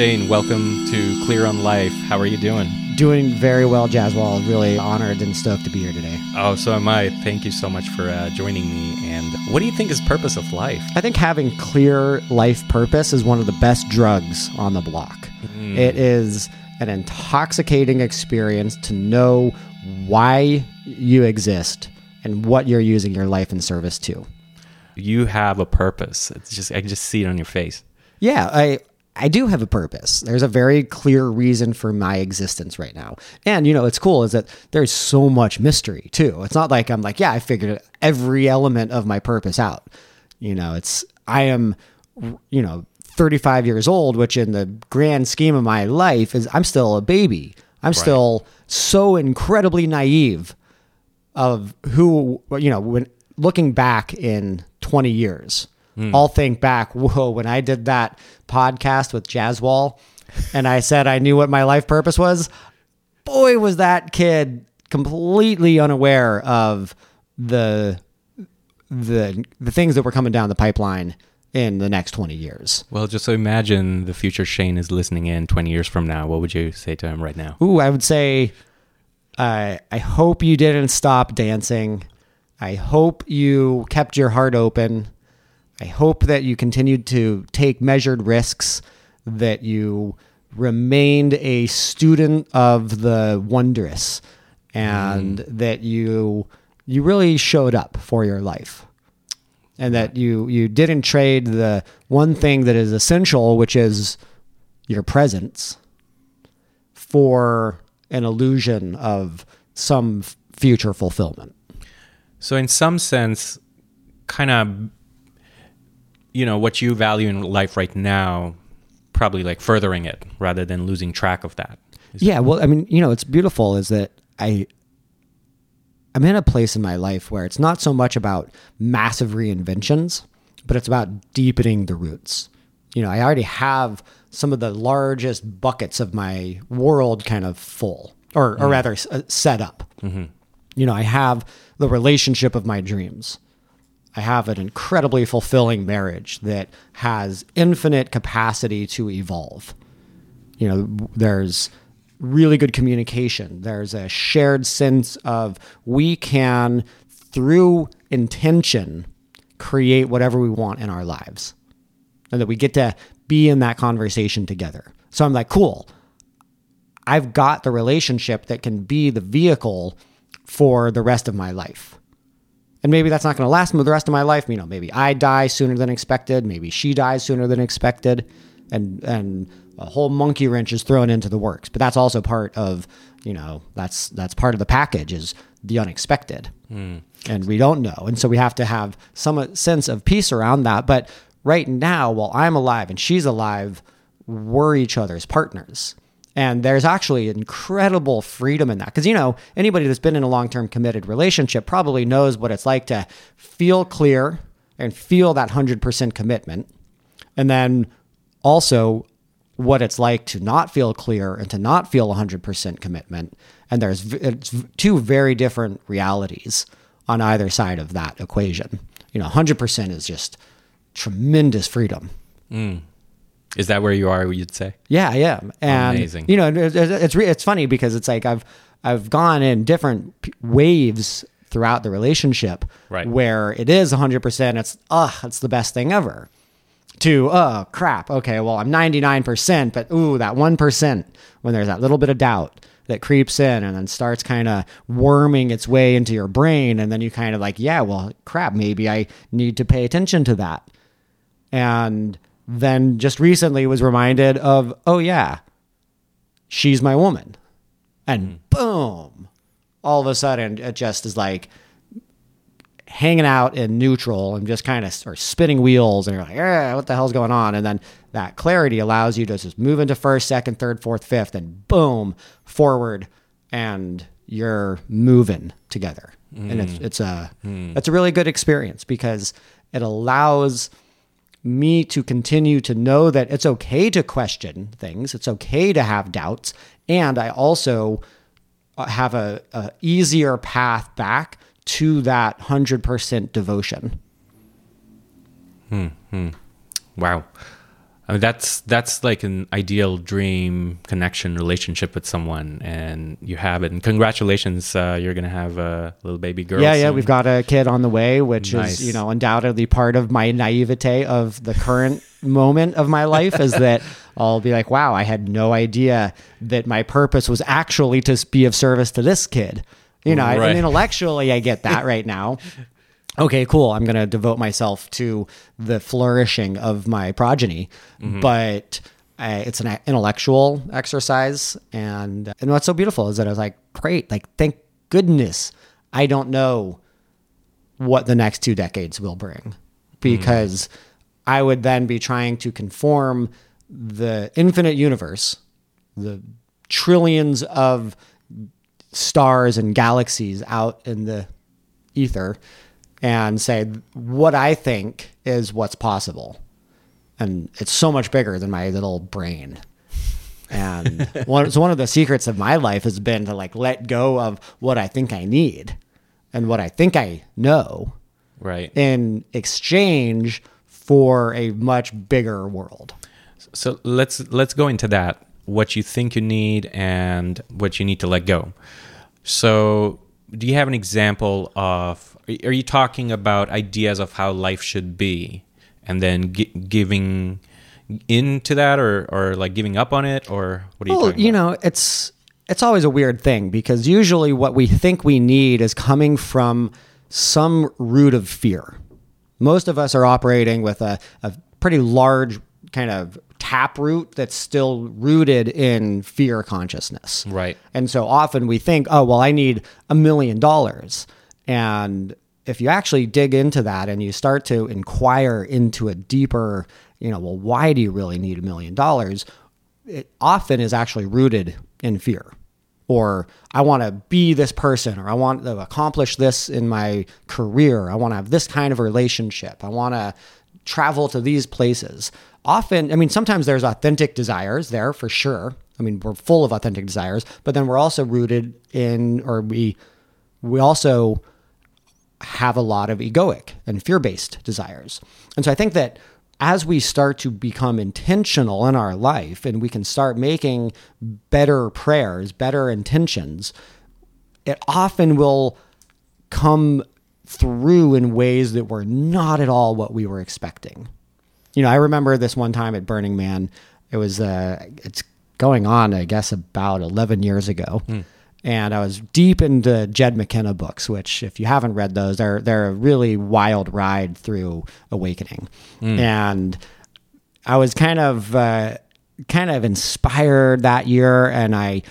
Shane, welcome to Clear on Life. How are you doing? Doing very well, Jaswal. Really honored and stoked to be here today. Oh, so am I. Thank you so much for uh, joining me. And what do you think is purpose of life? I think having clear life purpose is one of the best drugs on the block. Mm. It is an intoxicating experience to know why you exist and what you're using your life in service to. You have a purpose. It's just I can just see it on your face. Yeah, I I do have a purpose. There's a very clear reason for my existence right now. And you know, it's cool is that there's so much mystery too. It's not like I'm like, yeah, I figured every element of my purpose out. You know, it's I am you know, 35 years old, which in the grand scheme of my life is I'm still a baby. I'm still so incredibly naive of who you know when looking back in 20 years i'll think back whoa when i did that podcast with Jaswal and i said i knew what my life purpose was boy was that kid completely unaware of the the the things that were coming down the pipeline in the next 20 years Well, just so imagine the future Shane is listening in 20 years from now. What would you say to him right now? Ooh, I would say, uh, I hope you didn't stop dancing. I hope you kept your heart open. I hope that you continued to take measured risks, that you remained a student of the wondrous, and mm-hmm. that you you really showed up for your life. And that you you didn't trade the one thing that is essential, which is your presence, for an illusion of some future fulfillment. So, in some sense, kind of, you know, what you value in life right now, probably like furthering it rather than losing track of that. Yeah, well, I mean, you know, it's beautiful is that I I'm in a place in my life where it's not so much about massive reinventions, but it's about deepening the roots. You know, I already have some of the largest buckets of my world kind of full, or, or rather uh, set up. You know, I have the relationship of my dreams. I have an incredibly fulfilling marriage that has infinite capacity to evolve. You know, there's really good communication. There's a shared sense of we can, through intention, create whatever we want in our lives. And that we get to be in that conversation together. So I'm like, cool. I've got the relationship that can be the vehicle for the rest of my life. And maybe that's not going to last me the rest of my life. You know, maybe I die sooner than expected. Maybe she dies sooner than expected, and and a whole monkey wrench is thrown into the works. But that's also part of you know that's that's part of the package is the unexpected, hmm. and we don't know, and so we have to have some sense of peace around that. But right now, while I'm alive and she's alive, we're each other's partners. And there's actually incredible freedom in that. Because, you know, anybody that's been in a long term committed relationship probably knows what it's like to feel clear and feel that 100% commitment. And then also what it's like to not feel clear and to not feel 100% commitment. And there's two very different realities on either side of that equation. You know, 100% is just tremendous freedom. Mm. Is that where you are? You'd say. Yeah, I am. And Amazing. you know, it- it- it's re- it's funny because it's like I've I've gone in different p- waves throughout the relationship Right. where it is 100% it's uh it's the best thing ever. To oh crap. Okay, well, I'm 99%, but ooh, that 1% when there's that little bit of doubt that creeps in and then starts kind of worming its way into your brain and then you kind of like, yeah, well, crap, maybe I need to pay attention to that and then just recently was reminded of, oh yeah, she's my woman. And hmm. boom, all of a sudden it just is like hanging out in neutral and just kind of or spinning wheels and you're like, yeah, what the hell's going on? And then that clarity allows you to just move into first, second, third, fourth, fifth, and boom, forward, and you're moving together. And it's hmm. it's a hmm. it's a really good experience because it allows me to continue to know that it's okay to question things, it's okay to have doubts, and I also uh, have a, a easier path back to that 100% devotion. Hmm. Wow. I mean, that's that's like an ideal dream connection relationship with someone, and you have it. And congratulations, uh, you're gonna have a little baby girl. Yeah, yeah, we've got a kid on the way, which Nice. is, you know, undoubtedly part of my naivete of the current moment of my life is that I'll be like, wow, I had no idea that my purpose was actually to be of service to this kid. You know, I- and intellectually, I get that right now. Okay, cool. I'm going to devote myself to the flourishing of my progeny, but uh, it's an intellectual exercise. And and what's so beautiful is that I was like, great, like thank goodness I don't know what the next two decades will bring because I would then be trying to conform the infinite universe, the trillions of stars and galaxies out in the ether, and say what I think is what's possible. And it's so much bigger than my little brain. And one, so one of the secrets of my life has been to like let go of what I think I need and what I think I know right. in exchange for a much bigger world. So let's let's go into that. What you think you need and what you need to let go. So, do you have an example of? Are you talking about ideas of how life should be, and then gi- giving into that, or or like giving up on it, or what are you Well, you know, it's it's always a weird thing because usually what we think we need is coming from some root of fear. Most of us are operating with a, a pretty large kind of tap root that's still rooted in fear consciousness. Right. And so often we think, oh, well, I need a million dollars. And if you actually dig into that and you start to inquire into a deeper, you know, well, why do you really need a million dollars? It often is actually rooted in fear. Or I want to be this person, or I want to accomplish this in my career. I want to have this kind of relationship. I want to travel to these places. Often, I mean, sometimes there's authentic desires there for sure. I mean, we're full of authentic desires, but then we're also rooted in, or we, we also have a lot of egoic and fear-based desires. And so I think that as we start to become intentional in our life and we can start making better prayers, better intentions, it often will come through in ways that were not at all what we were expecting. You know, I remember this one time at Burning Man. It was uh it's going on, I guess, about eleven years ago. And I was deep into Jed McKenna books, which if you haven't read those, they're they're a really wild ride through awakening. And I was kind of uh, kind of inspired that year, and I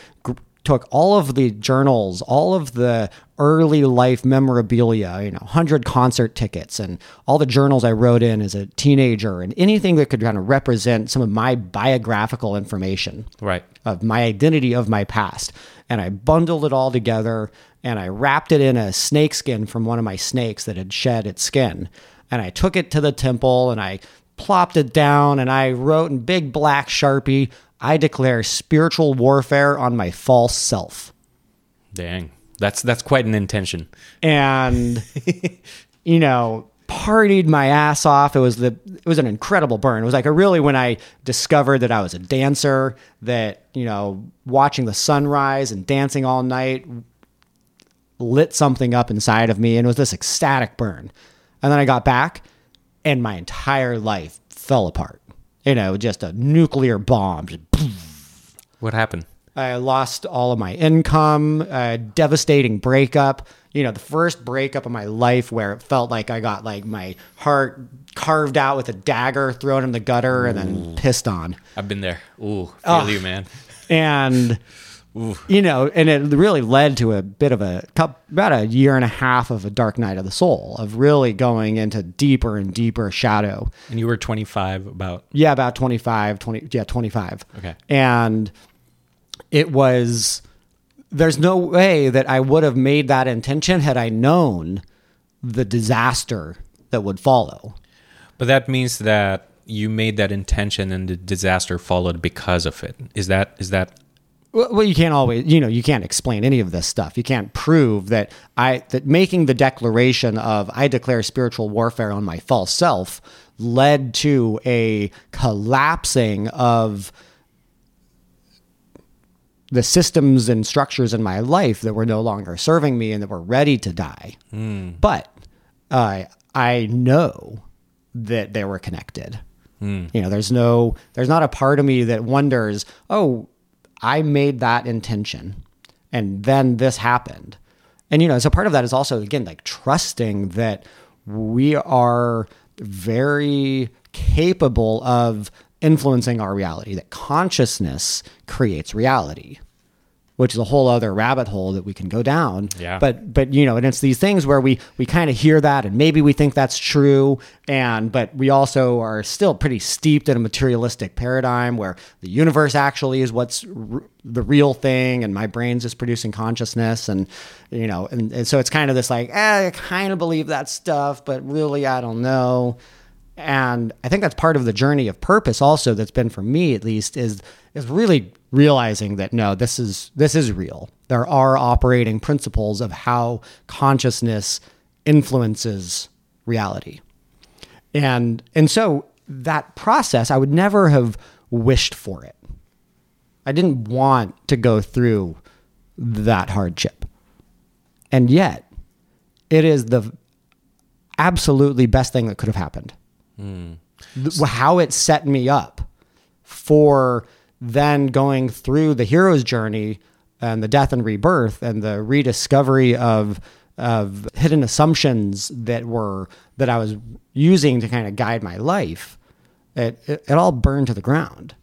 took all of the journals, all of the early life memorabilia, you know, hundred concert tickets, and all the journals I wrote in as a teenager, and anything that could kind of represent some of my biographical information Right. of my identity of my past. And I bundled it all together and I wrapped it in a snake skin from one of my snakes that had shed its skin. And I took it to the temple and I plopped it down and I wrote in big black sharpie, I declare spiritual warfare on my false self. Dang. That's that's quite an intention. and you know partied my ass off it was the it was an incredible burn it was like a really when i discovered that i was a dancer that you know watching the sunrise and dancing all night lit something up inside of me and it was this ecstatic burn and then i got back and my entire life fell apart you know just a nuclear bomb What happened? I lost all of my income, a devastating breakup. You know, the first breakup of my life where it felt like I got like my heart carved out with a dagger, thrown in the gutter, and then pissed on. I've been there. Ooh, feel Ah. you, man. And you know, and it really led to a bit of a about a year and a half of a dark night of the soul of really going into deeper and deeper shadow. And you were 25, about Yeah, about 25, 20, yeah, 25. Okay. And it was, there's no way that I would have made that intention had I known the disaster that would follow. But that means that you made that intention and the disaster followed because of it. Is that is that Well, you can't always, you know, you can't explain any of this stuff. You can't prove that I that making the declaration of I declare spiritual warfare on my false self led to a collapsing of the systems and structures in my life that were no longer serving me and that were ready to die. But uh, I know that they were connected. You know, there's no, there's not a part of me that wonders, oh, I made that intention and then this happened. And, you know, so part of that is also, again, like trusting that we are very capable of influencing our reality, that consciousness creates reality which is a whole other rabbit hole that we can go down. Yeah. But but you know, and it's these things where we we kind of hear that and maybe we think that's true and but we also are still pretty steeped in a materialistic paradigm where the universe actually is what's r- the real thing and my brain's just producing consciousness and you know and, and so it's kind of this like eh, I kind of believe that stuff but really I don't know and I think that's part of the journey of purpose also that's been for me at least is is really realizing that no this is this is real. There are operating principles of how consciousness influences reality. And and so that process I would never have wished for it. I didn't want to go through that hardship. And yet it is the absolutely best thing that could have happened th- how it set me up for then going through the hero's journey and the death and rebirth and the rediscovery of of hidden assumptions that were that I was using to kind of guide my life it, it, it all burned to the ground.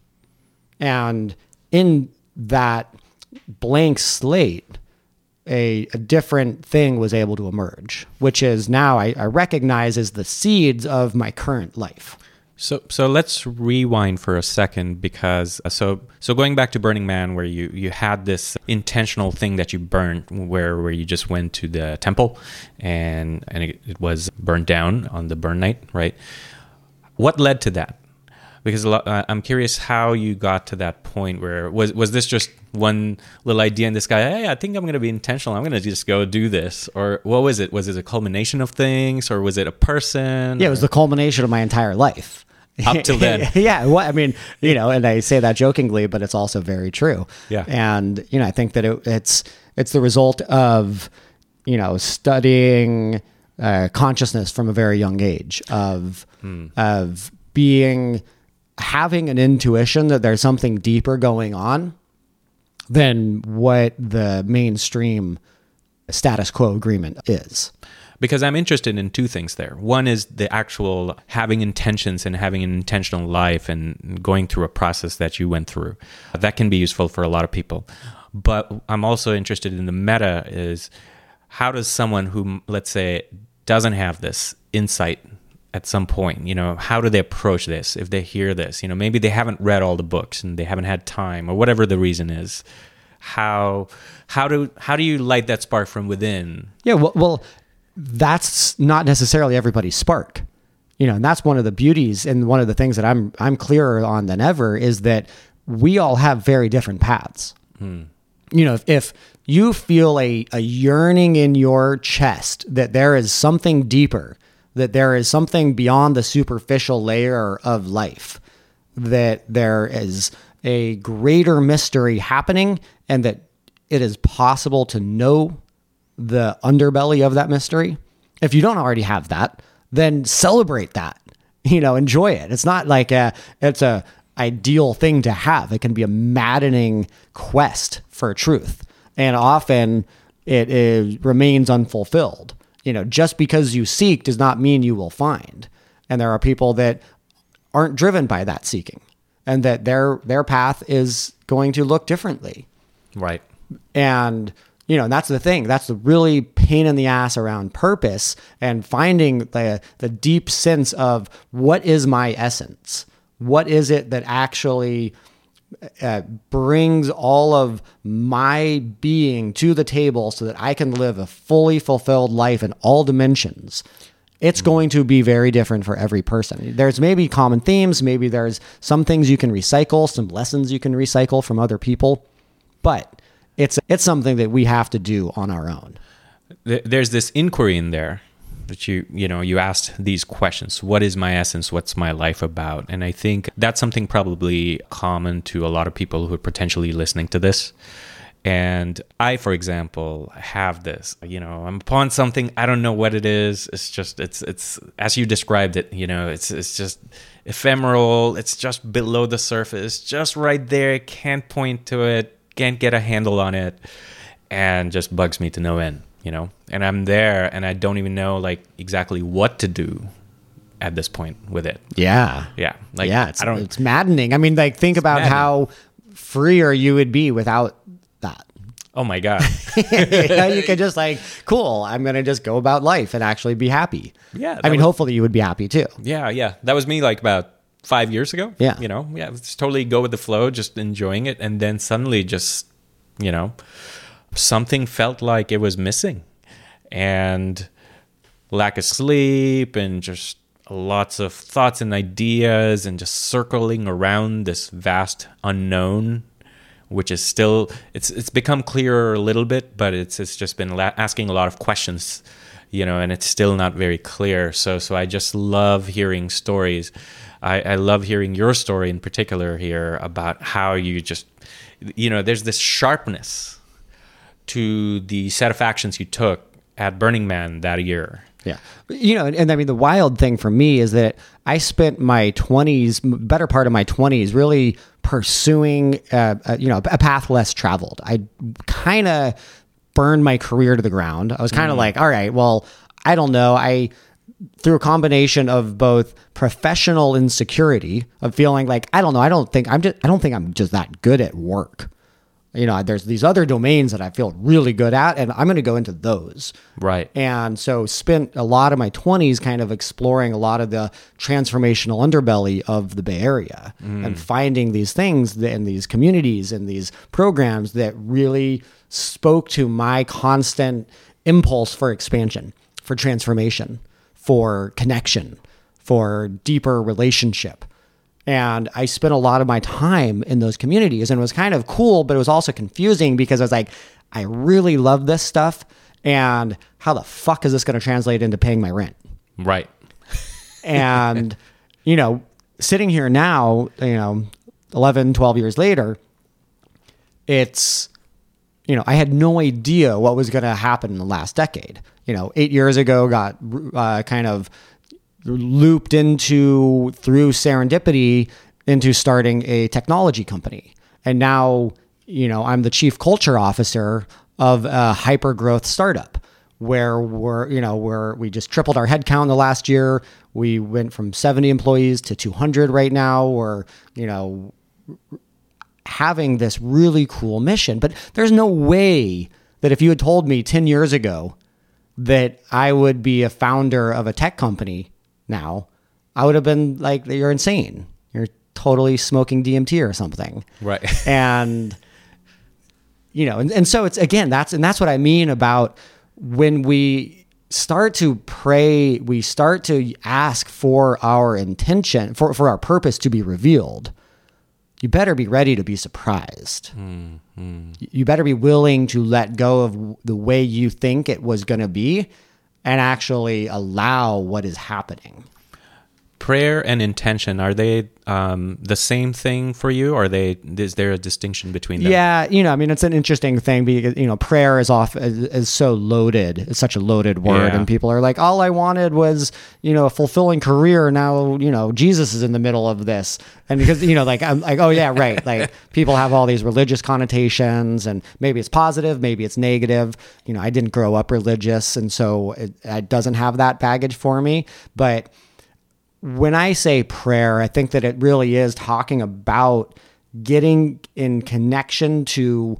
And in that blank slate a, a different thing was able to emerge, which is now I, I recognize as the seeds of my current life. So so let's rewind for a second because uh, so so going back to Burning Man where you you had this intentional thing that you burned where where you just went to the temple and and it, it was burned down on the burn night right what led to that because lot, uh, I'm curious how you got to that point where was was this just one little idea in this guy hey I think I'm going to be intentional I'm going to just go do this or what was it was it a culmination of things or was it a person Yeah, it was the culmination of my entire life. Up till then. yeah. Well, I mean, you know, and I say that jokingly, but it's also very true. Yeah. And, you know, I think that it, it's, it's the result of, you know, studying uh, consciousness from a very young age of, of being, having an intuition that there's something deeper going on than what the mainstream status quo agreement is. because I'm interested in two things there. One is the actual having intentions and having an intentional life and going through a process that you went through. That can be useful for a lot of people. But I'm also interested in the meta is how does someone who let's say doesn't have this insight at some point, you know, how do they approach this if they hear this? You know, maybe they haven't read all the books and they haven't had time or whatever the reason is. How how do how do you light that spark from within? Yeah, well, well, that's not necessarily everybody's spark. You know, and that's one of the beauties and one of the things that I'm I'm clearer on than ever is that we all have very different paths. Hmm. You know, if, if you feel a, a yearning in your chest that there is something deeper, that there is something beyond the superficial layer of life, that there is a greater mystery happening and that it is possible to know the underbelly of that mystery. If you don't already have that, then celebrate that. You know, enjoy it. It's not like a it's a ideal thing to have. It can be a maddening quest for truth. And often it remains unfulfilled. You know, just because you seek does not mean you will find. And there are people that aren't driven by that seeking and that their their path is going to look differently. Right. And you know, and that's the thing. That's the really pain in the ass around purpose and finding the the deep sense of what is my essence. What is it that actually uh, brings all of my being to the table so that I can live a fully fulfilled life in all dimensions? It's going to be very different for every person. There's maybe common themes, maybe there's some things you can recycle, some lessons you can recycle from other people but it's it's something that we have to do on our own. There's this inquiry in there that you you know you asked these questions. What is my essence? What's my life about? And I think that's something probably common to a lot of people who are potentially listening to this. And I, for example, have this. You know, I'm upon something. I don't know what it is. It's just, it's, it's as you described it. You know, it's, it's just ephemeral. It's just below the surface, just right there. Can't point to it. Can't get a handle on it, and just bugs me to no end. You know, and I'm there, and I don't even know like exactly what to do at this point with it. Yeah. Yeah, like yeah, it's, I don't. it's maddening. I mean, like think about maddening. how freer you would be without that. Oh my god. you, you could just like, cool, I'm gonna just go about life and actually be happy. Yeah, I mean, was- hopefully you would be happy too. Yeah, yeah. That was me like about five years ago. Yeah. You know, yeah, just totally go with the flow, just enjoying it. And then suddenly just, you know, something felt like it was missing. And lack of sleep and just lots of thoughts and ideas and just circling around this vast unknown which is still it's it's become clearer a little bit but it's it's just been la- asking a lot of questions you know and it's still not very clear so so i just love hearing stories i i love hearing your story in particular here about how you just you know there's this sharpness to the set of actions you took at burning man that year Yeah. You know, and, and I mean, the wild thing for me is that I spent my 20s, better part of my 20s, really pursuing, uh, uh, you know, a path less traveled. I kind of burned my career to the ground. I was kind of like, all right, well, I don't know. I, through a combination of both professional insecurity of feeling like, I don't know, I don't think I'm just, I don't think I'm just that good at work. You know, there's these other domains that I feel really good at, and I'm going to go into those. right And so spent a lot of my 20s kind of exploring a lot of the transformational underbelly of the Bay Area mm. and finding these things and these communities and these programs that really spoke to my constant impulse for expansion, for transformation, for connection, for deeper relationship. And I spent a lot of my time in those communities and it was kind of cool, but it was also confusing because I was like, I really love this stuff. And how the fuck is this going to translate into paying my rent? right And, you know, sitting here now, you know, 11, 12 years later, it's, you know, I had no idea what was going to happen in the last decade. You know, eight years ago, got uh, kind of looped into through serendipity into starting a technology company. And now, you know, I'm the chief culture officer of a hyper growth startup where we're, you know, where we just tripled our headcount the last year. We went from 70 employees to 200 right now. We're, you know, having this really cool mission. But there's no way that if you had told me 10 years ago that I would be a founder of a tech company now, I would have been like, you're insane. You're totally smoking DMT or something. right And, you know, and, and so it's again, that's, and that's what I mean about when we start to pray, we start to ask for our intention, for, for our purpose to be revealed. You better be ready to be surprised. Mm-hmm. You better be willing to let go of the way you think it was going to be and actually allow what is happening. Prayer and intention are they um, the same thing for you or are they is there a distinction between them Yeah, you know, I mean, it's an interesting thing because you know, prayer is off is, is so loaded. It's such a loaded word, Yeah. and people are like, all I wanted was you know a fulfilling career. Now you know Jesus is in the middle of this, and because you know, like I'm like, oh yeah, right. Like people have all these religious connotations, and maybe it's positive, maybe it's negative. You know, I didn't grow up religious, and so it, it doesn't have that baggage for me, but when I say prayer, I think that it really is talking about getting in connection to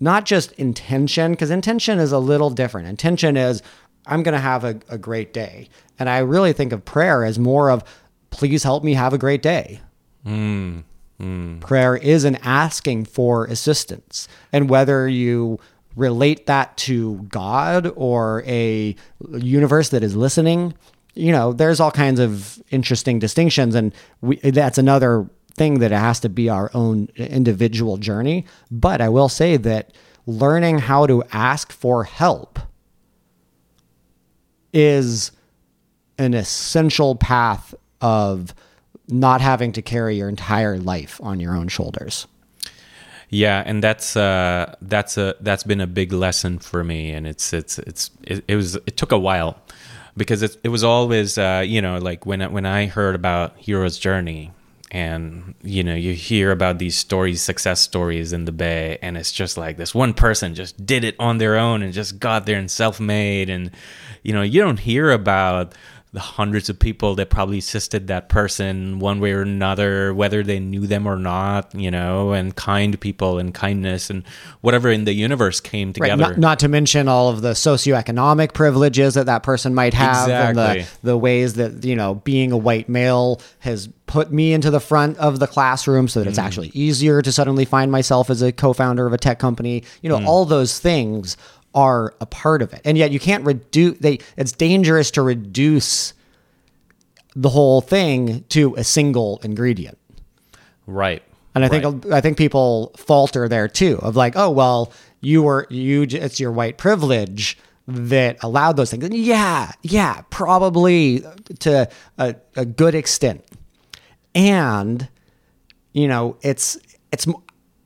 not just intention, because intention is a little different. Intention is, I'm going to have a, a great day. And I really think of prayer as more of, please help me have a great day. Mm, mm. Prayer is an asking for assistance. And whether you relate that to God or a universe that is listening, you know, there's all kinds of interesting distinctions. And we, that's another thing that it has to be our own individual journey. But I will say that learning how to ask for help is an essential path of not having to carry your entire life on your own shoulders. Yeah, and that's uh, that's a that's been a big lesson for me, and it's it's it's it, it was it took a while because it it was always uh, you know like when when I heard about Hero's Journey, and you know you hear about these stories, success stories in the Bay, and it's just like this one person just did it on their own and just got there and self made, and you know you don't hear about the hundreds of people that probably assisted that person one way or another, whether they knew them or not, you know, and kind people and kindness and whatever in the universe came together. Right. Not, not to mention all of the socioeconomic privileges that that person might have Exactly. and the, the ways that, you know, being a white male has put me into the front of the classroom so that it's mm. actually easier to suddenly find myself as a co-founder of a tech company. You know, mm. all those things are a part of it. And yet you can't reduce they it's dangerous to reduce the whole thing to a single ingredient. right. And I think I think people falter there too of like, oh well, you were you it's your white privilege that allowed those things. And yeah, yeah, probably to a, a good extent. And you know, it's it's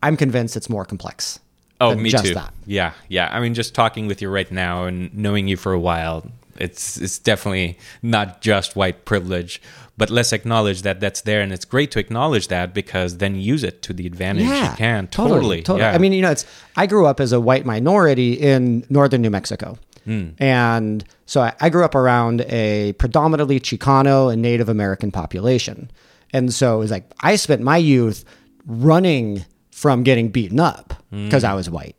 I'm convinced it's more complex. Oh, me too. That. Yeah, yeah. I mean, just talking with you right now and knowing you for a while, it's it's definitely not just white privilege, but let's acknowledge that that's there, and it's great to acknowledge that because then use it to the advantage Yeah, you can. Totally, totally. Yeah. I mean, you know, it's I grew up as a white minority in northern New Mexico, Hmm. and so I, I grew up around a predominantly Chicano and Native American population, and so it was like I spent my youth running from getting beaten up because I was white.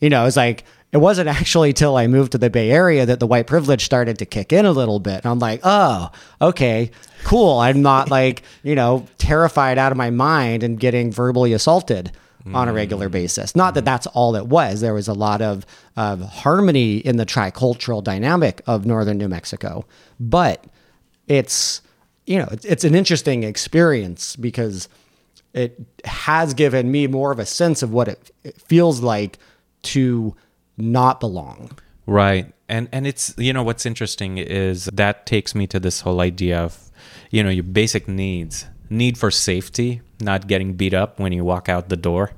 You know, it's like it wasn't actually till I moved to the Bay Area that the white privilege started to kick in a little bit. And I'm like, oh, okay, cool. I'm not like, you know, terrified out of my mind and getting verbally assaulted on a regular mm. basis. Not that mm. that's all it was. There was a lot of, of harmony in the tricultural dynamic of northern New Mexico. But it's, you know, it's, it's an interesting experience because it has given me more of a sense of what it, it feels like to not belong. Right. And and it's you know what's interesting is that takes me to this whole idea of you know your basic needs. Need for safety, not getting beat up when you walk out the door.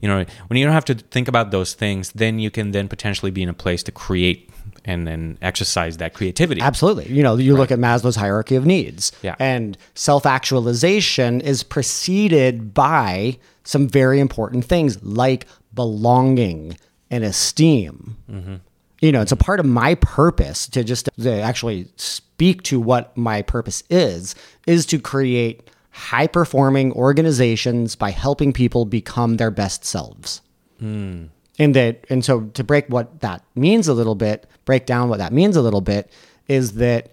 You know, when you don't have to think about those things, then you can then potentially be in a place to create and then exercise that creativity. Absolutely. You know, you look at Maslow's hierarchy of needs. Yeah. And self actualization is preceded by some very important things like belonging and esteem. Mm-hmm. You know, it's a part of my purpose to just to actually speak to what my purpose is, is to create high performing organizations by helping people become their best selves. Hmm. And that, and so to break what that means a little bit, break down what that means a little bit, is that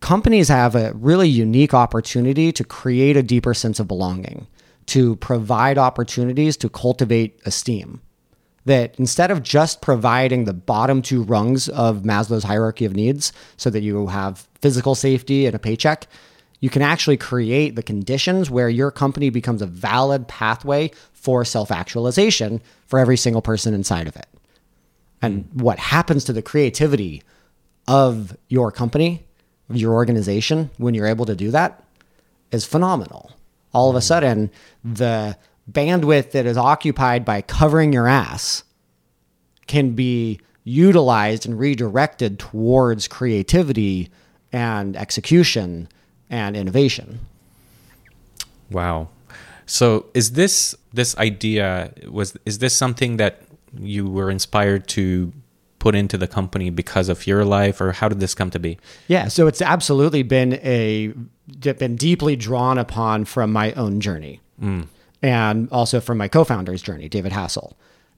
companies have a really unique opportunity to create a deeper sense of belonging, to provide opportunities to cultivate esteem. That instead of just providing the bottom two rungs of Maslow's hierarchy of needs so that you have physical safety and a paycheck, you can actually create the conditions where your company becomes a valid pathway for self actualization for every single person inside of it. And what happens to the creativity of your company, of your organization, when you're able to do that is phenomenal. All of a sudden, the bandwidth that is occupied by covering your ass can be utilized and redirected towards creativity and execution and innovation. Wow. So is this this idea was is this something that you were inspired to put into the company because of your life or how did this come to be? Yeah, so it's absolutely been a been deeply drawn upon from my own journey, mm. and also from my co-founder's journey, David Hassell.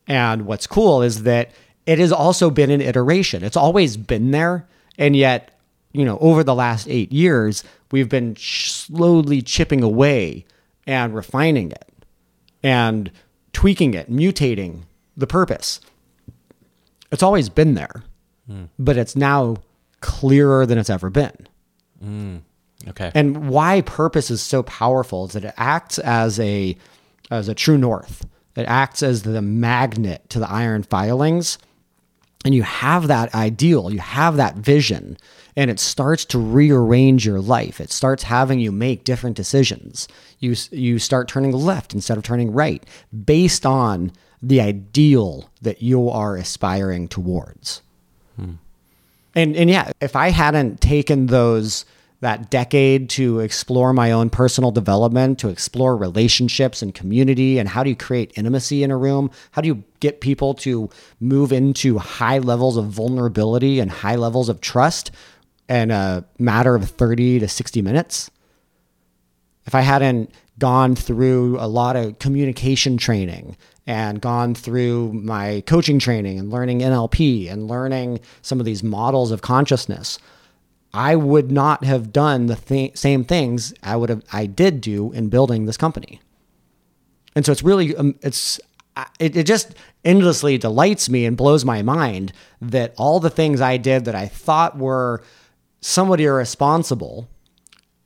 And what's cool is that it has also been an iteration. It's always been there, and yet, you know, over the last eight years, we've been slowly chipping away and refining it, and tweaking it, mutating the purpose. It's always been there, but it's now clearer than it's ever been. Mm. Okay. And why purpose is so powerful is that it acts as a as a true north. It acts as the magnet to the iron filings. And you have that ideal, you have that vision, and it starts to rearrange your life. It starts having you make different decisions. You you start turning left instead of turning right based on the ideal that you are aspiring towards. Hmm. And and yeah, if I hadn't taken those that decade to explore my own personal development, to explore relationships and community and how do you create intimacy in a room? How do you get people to move into high levels of vulnerability and high levels of trust in a matter of 30 to 60 minutes? If I hadn't gone through a lot of communication training and gone through my coaching training and learning NLP and learning some of these models of consciousness, I would not have done the th- same things I would have I did do in building this company. And so it's really um, it's it, it just endlessly delights me and blows my mind that all the things I did that I thought were somewhat irresponsible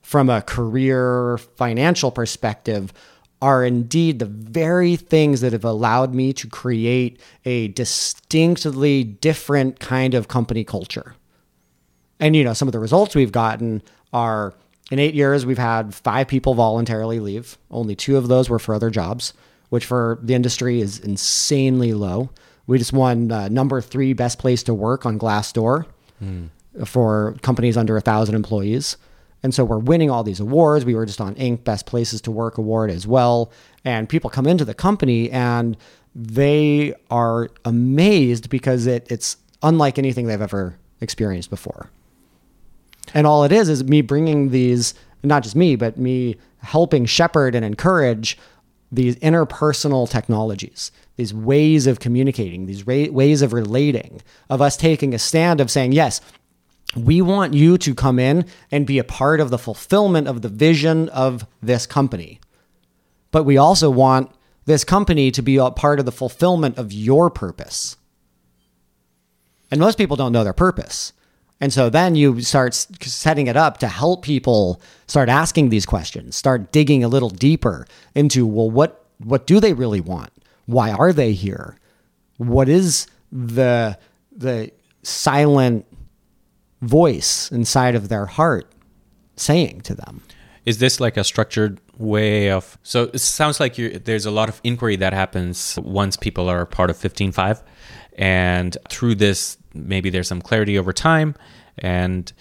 from a career financial perspective are indeed the very things that have allowed me to create a distinctly different kind of company culture. And you know, some of the results we've gotten are in 8 years we've had 5 people voluntarily leave. Only 2 of those were for other jobs, which for the industry is insanely low. We just won uh, number 3 best place to work on Glassdoor mm. For companies under a 1000 employees. And so we're winning all these awards. We were just on Inc. Best Places to Work award as well. And people come into the company and they are amazed because it, it's unlike anything they've ever experienced before. And all it is is me bringing these, not just me, but me helping shepherd and encourage these interpersonal technologies, these ways of communicating, these ra- ways of relating, of us taking a stand of saying, yes, we want you to come in and be a part of the fulfillment of the vision of this company. But we also want this company to be a part of the fulfillment of your purpose. And most people don't know their purpose. And so then you start setting it up to help people start asking these questions, start digging a little deeper into well what what do they really want? Why are they here? What is the the silent voice inside of their heart saying to them? Is this like a structured way of so it sounds like there's a lot of inquiry that happens once people are part of 15Five and through this maybe there's some clarity over time. And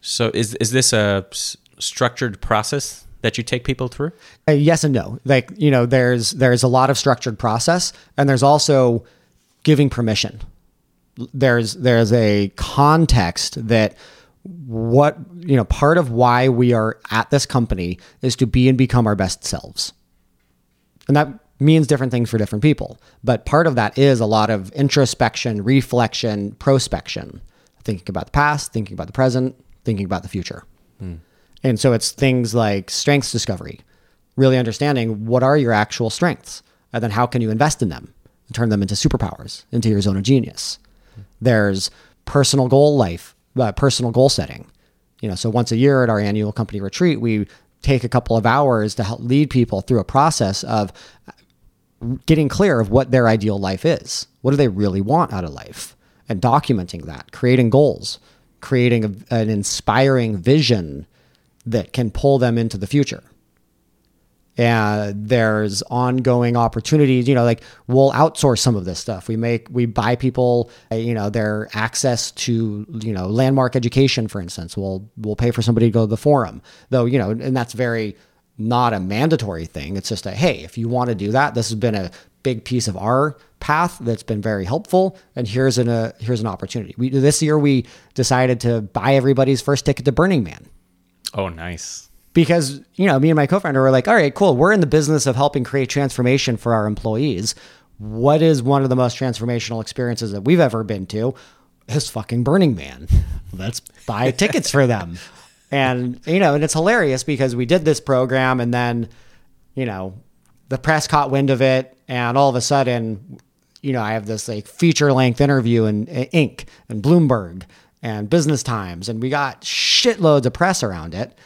so is is this a s- structured process that you take people through? Uh, yes and no. Like you know there's there's a lot of structured process and there's also giving permission there's there's a context that what you know part of why we are at this company is to be and become our best selves and that means different things for different people. But part of that is a lot of introspection, reflection, prospection, thinking about the past, thinking about the present, thinking about the future. Hmm. And so it's things like strengths discovery, really understanding what are your actual strengths, and then how can you invest in them and turn them into superpowers, into your zone of genius. There's personal goal life, uh, personal goal setting. You know, so once a year at our annual company retreat, we take a couple of hours to help lead people through a process of getting clear of what their ideal life is. What do they really want out of life? And documenting that, creating goals, creating a, an inspiring vision that can pull them into the future. And there's ongoing opportunities, you know, like we'll outsource some of this stuff. We make, we buy people, uh, you know, their access to, you know, landmark education, for instance. We'll, we'll pay for somebody to go to the forum, though, you know, and that's very, not a mandatory thing. It's just a hey, if you want to do that, this has been a big piece of our path that's been very helpful, and here's an uh, here's an opportunity. We this year we decided to buy everybody's first ticket to Burning Man. Oh, nice. Because you know, me and my co-founder were like, all right, cool. We're in the business of helping create transformation for our employees. What is one of the most transformational experiences that we've ever been to? Is fucking Burning Man. Let's buy tickets for them and you know, and it's hilarious because we did this program, and then you know, the press caught wind of it, and all of a sudden, you know, I have this like feature length interview in, in Inc. and Bloomberg and Business Times, and we got shitloads of press around it.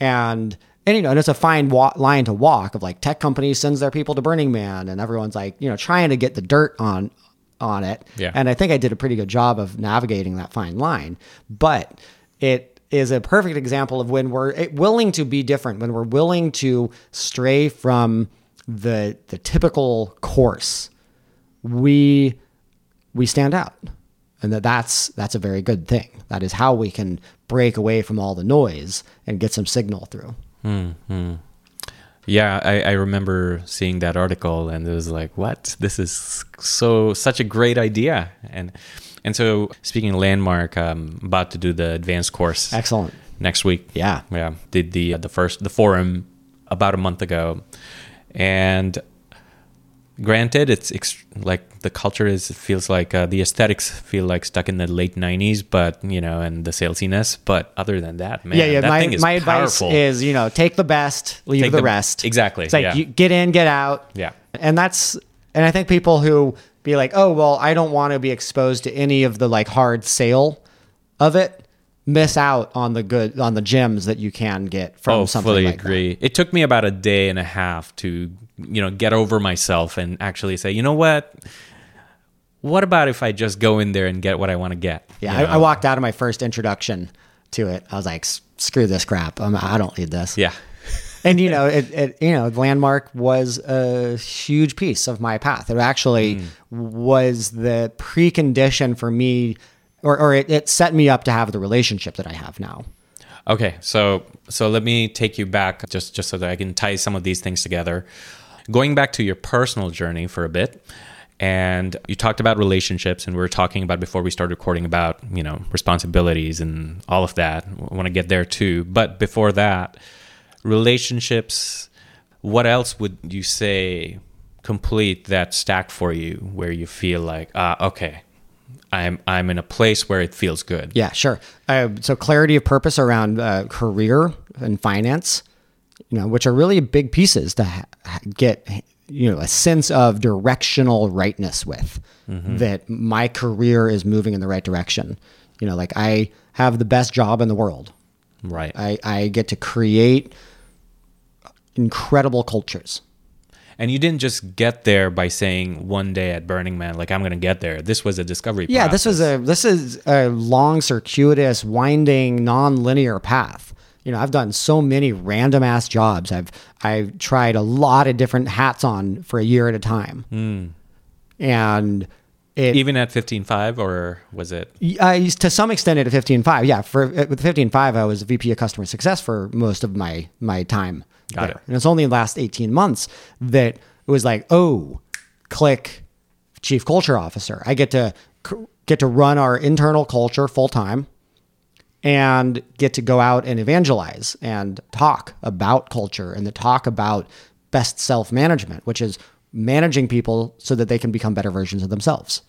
And and you know, and it's a fine wa- line to walk of like tech companies sends their people to Burning Man, and everyone's like, you know, trying to get the dirt on on it. Yeah. And I think I did a pretty good job of navigating that fine line. But it is a perfect example of when we're willing to be different, when we're willing to stray from the the typical course, we we stand out. And that that's that's a very good thing. That is how we can break away from all the noise and get some signal through. Mm-hmm. Yeah, I, I remember seeing that article and it was like, what? This is so such a great idea. And and so speaking of landmark, I'm about to do the advanced course Excellent. next week. Yeah. Yeah. Did the uh, the first the forum about a month ago. And granted it's like the culture is feels like uh, the aesthetics feel like stuck in the late 90s but you know and the salesiness but other than that man yeah, yeah. that My, thing is my advice powerful. is, you know, take the best, leave the, the- rest. exactly, It's like yeah. you get in, get out. Yeah. And that's and I think people who be like, oh well, I don't want to be exposed to any of the like hard sale of it, miss out on the good on the gems that you can get from Oh, something fully like that. agree. It took me about a day and a half to, you know, get over myself and actually say, you know what? What about if I just go in there and get what I want to get? Yeah, I, I walked out of my first introduction to it. I was like, "S- screw this crap. I'm, I don't need this. Yeah. and you know, it, it you know, landmark was a huge piece of my path. It actually mm. was the precondition for me, or, or it, it set me up to have the relationship that I have now. Okay, so so let me take you back just just so that I can tie some of these things together. Going back to your personal journey for a bit, and you talked about relationships, and we were talking about before we started recording about you know responsibilities and all of that. I want to get there too, but before that, relationships. What else would you say complete that stack for you, where you feel like ah okay, I'm I'm in a place where it feels good. Yeah, sure. Uh, so clarity of purpose around uh, career and finance, you know, which are really big pieces to ha- get, you know, a sense of directional rightness with that my career is moving in the right direction. You know, like I have the best job in the world. Right. I, I get to create incredible cultures. And you didn't just get there by saying one day at Burning Man, like I'm going to get there. This was a discovery. Yeah, this was a this is a long, circuitous, winding, non-linear path. You know, I've done so many random ass jobs. I've I've tried a lot of different hats on for a year at a time, hmm. and it even at 15Five or was it? I uh, to some extent at 15Five. Yeah, for uh, with 15Five, I was VP of customer success for most of my my time. Got there. it. And it's only in the last 18 months that it was like, oh, click chief culture officer. I get to get to run our internal culture full time and get to go out and evangelize and talk about culture and to talk about best self management, which is managing people so that they can become better versions of themselves.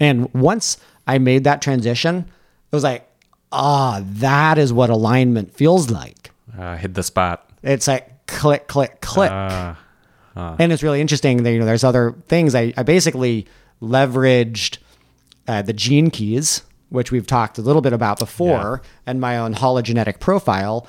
And once I made that transition, it was like, ah, that is what alignment feels like. Uh, hit the spot. It's like click, click, click. Uh, and it's really interesting that, you know, there's other things. I, I basically leveraged uh, the gene keys, which we've talked a little bit about before, and my own hologenetic profile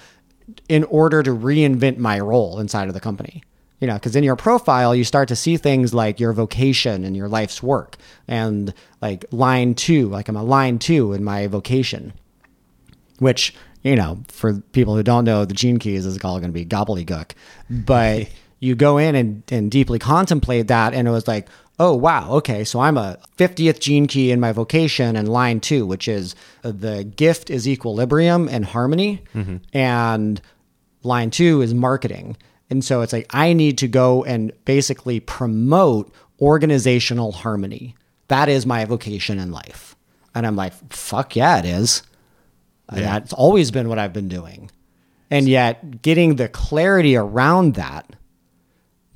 in order to reinvent my role inside of the company. You know, because in your profile, you start to see things like your vocation and your life's work, and like line two, like I'm a line two in my vocation which you know for people who don't know the gene keys is all going to be gobbledygook. But you go in and, and deeply contemplate that and it was like oh wow okay so i'm a 50th gene key in my vocation and line two which is uh, the gift is equilibrium and harmony and line two is marketing and so it's like i need to go and basically promote organizational harmony that is my vocation in life and i'm like fuck yeah it is and That's always been what I've been doing. And yet, getting the clarity around that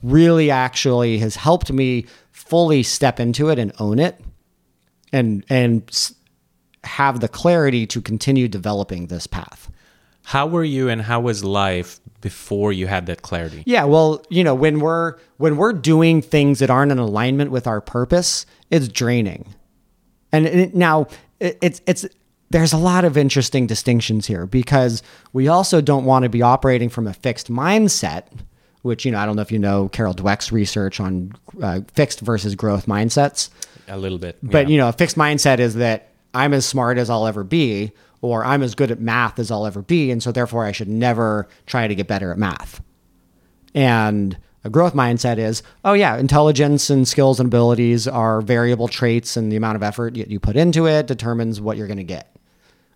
really actually has helped me fully step into it and own it and and have the clarity to continue developing this path. how were you and how was life before you had that clarity? Yeah, well, you know, when we're when we're doing things that aren't in alignment with our purpose, it's draining. And it, now it, it's it's there's a lot of interesting distinctions here because we also don't want to be operating from a fixed mindset, which, you know, I don't know if you know Carol Dweck's research on uh, fixed versus growth mindsets. A little bit. But, yeah. you know, a fixed mindset is that I'm as smart as I'll ever be, or I'm as good at math as I'll ever be. And so therefore I should never try to get better at math. And a growth mindset is, oh, yeah, intelligence and skills and abilities are variable traits, and the amount of effort you, put into it determines what you're going to get.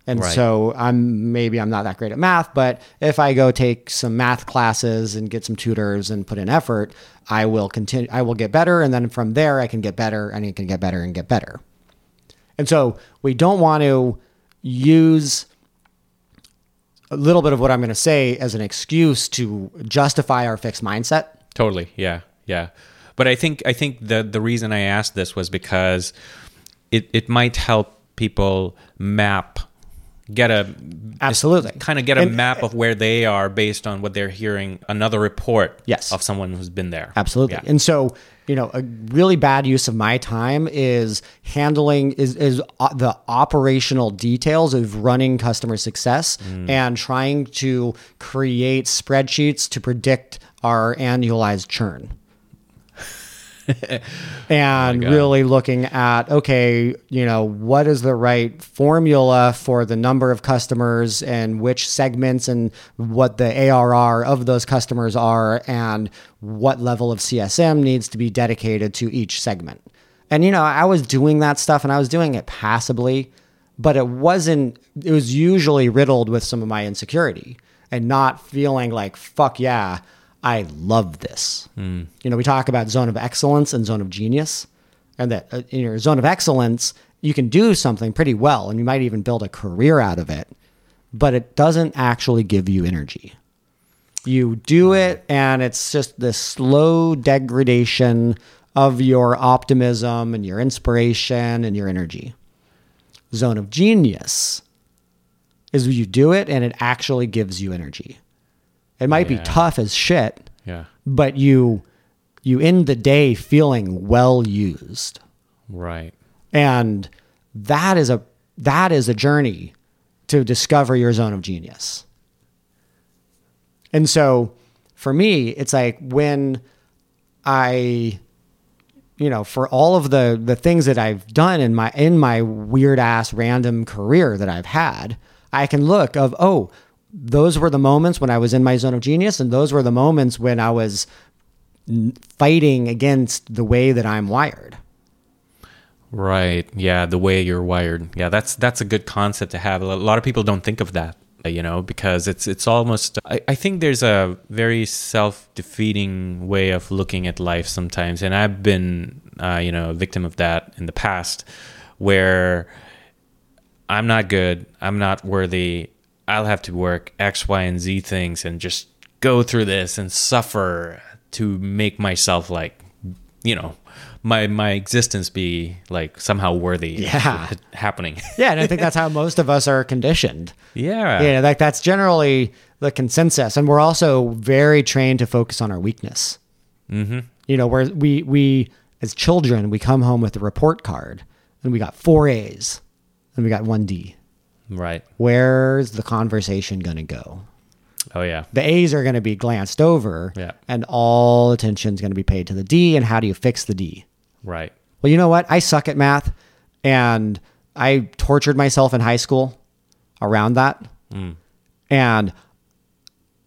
And Right. so I'm maybe I'm not that great at math, but if I go take some math classes and get some tutors and put in effort, I will continue I will get better and then from there I can get better and I can get better and get better. And so we don't want to use a little bit of what I'm going to say as an excuse to justify our fixed mindset. Totally. Yeah. Yeah. But I think I think the the reason I asked this was because it it might help people map get a Absolutely. kind of get a And- map of where they are based on what they're hearing another report Yes. of someone who's been there. Absolutely. Yeah. And so, you know, a really bad use of my time is handling is is uh, the operational details of running customer success Mm. and trying to create spreadsheets to predict our annualized churn. and oh God. really looking at okay, you know, what is the right formula for the number of customers and which segments and what the ARR of those customers are and what level of CSM needs to be dedicated to each segment. And you know, I was doing that stuff and I was doing it passively, but it wasn't it was usually riddled with some of my insecurity and not feeling like fuck yeah, I love this. You know, we talk about zone of excellence and zone of genius, and that uh, in your zone of excellence, you can do something pretty well, and you might even build a career out of it, but it doesn't actually give you energy. You do it, and it's just this slow degradation of your optimism and your inspiration and your energy. Zone of genius is you do it, and it actually gives you energy. It might be oh, tough as shit, Yeah. but you you end the day feeling well used Right. and that is a that is a journey to discover your zone of genius and so for me it's like when i you know for all of the the things that i've done in my in my weird ass random career that i've had i can look of oh those were the moments when i was in my zone of genius and those were the moments when i was fighting against the way that i'm wired Right. Yeah, the way you're wired. Yeah, that's that's a good concept to have. A lot of people don't think of that, you know, because it's it's almost I, I think there's a very self-defeating way of looking at life sometimes and I've been uh, you know, a victim of that in the past where I'm not good, I'm not worthy. I'll have to work X, Y, and Z things and just go through this and suffer to make myself like you know my my existence be like somehow worthy of Yeah. happening Yeah, and I think that's how most of us are conditioned. yeah Yeah, like that's generally the consensus, and we're also very trained to focus on our weakness. Mm-hmm. You know, where we we as children we come home with a report card, and we got four A's, and we got one D. right Where's the conversation going to go? oh yeah The A's are going to be glanced over, Yeah. and all attention is going to be paid to the D. And how do you fix the D? right Well, you know what? I suck at math, and I tortured myself in high school around that. Mm. And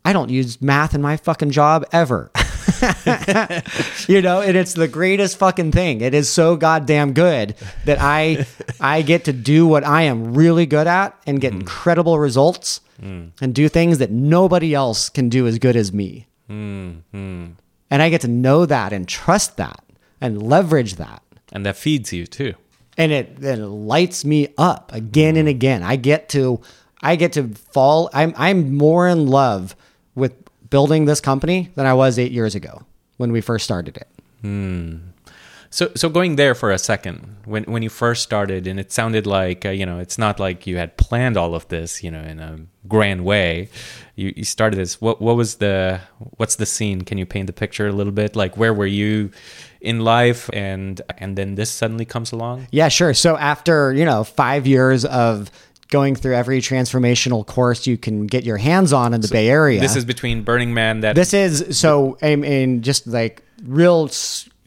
I don't use math in my fucking job ever. you know, and it's the greatest fucking thing. It is so goddamn good that I I get to do what I am really good at and get hmm. incredible results hmm. and do things that nobody else can do as good as me. Hmm, and I get to know that and trust that and leverage that. and that feeds you too And it then lights me up again and again. I get to I get to fall I'm I'm more in love with building this company than I was 8 years ago when we first started it. So, so going there for a second, when when you first started, and it sounded like uh, you know, it's not like you had planned all of this, you know, in a grand way. You, you started this. What what was the what's the scene? Can you paint the picture a little bit? Like where were you in life, and and then this suddenly comes along. Yeah, sure. So after, you know, 5 years of going through every transformational course you can get your hands on in the Bay Area. This is between Burning Man that This is so I mean just like real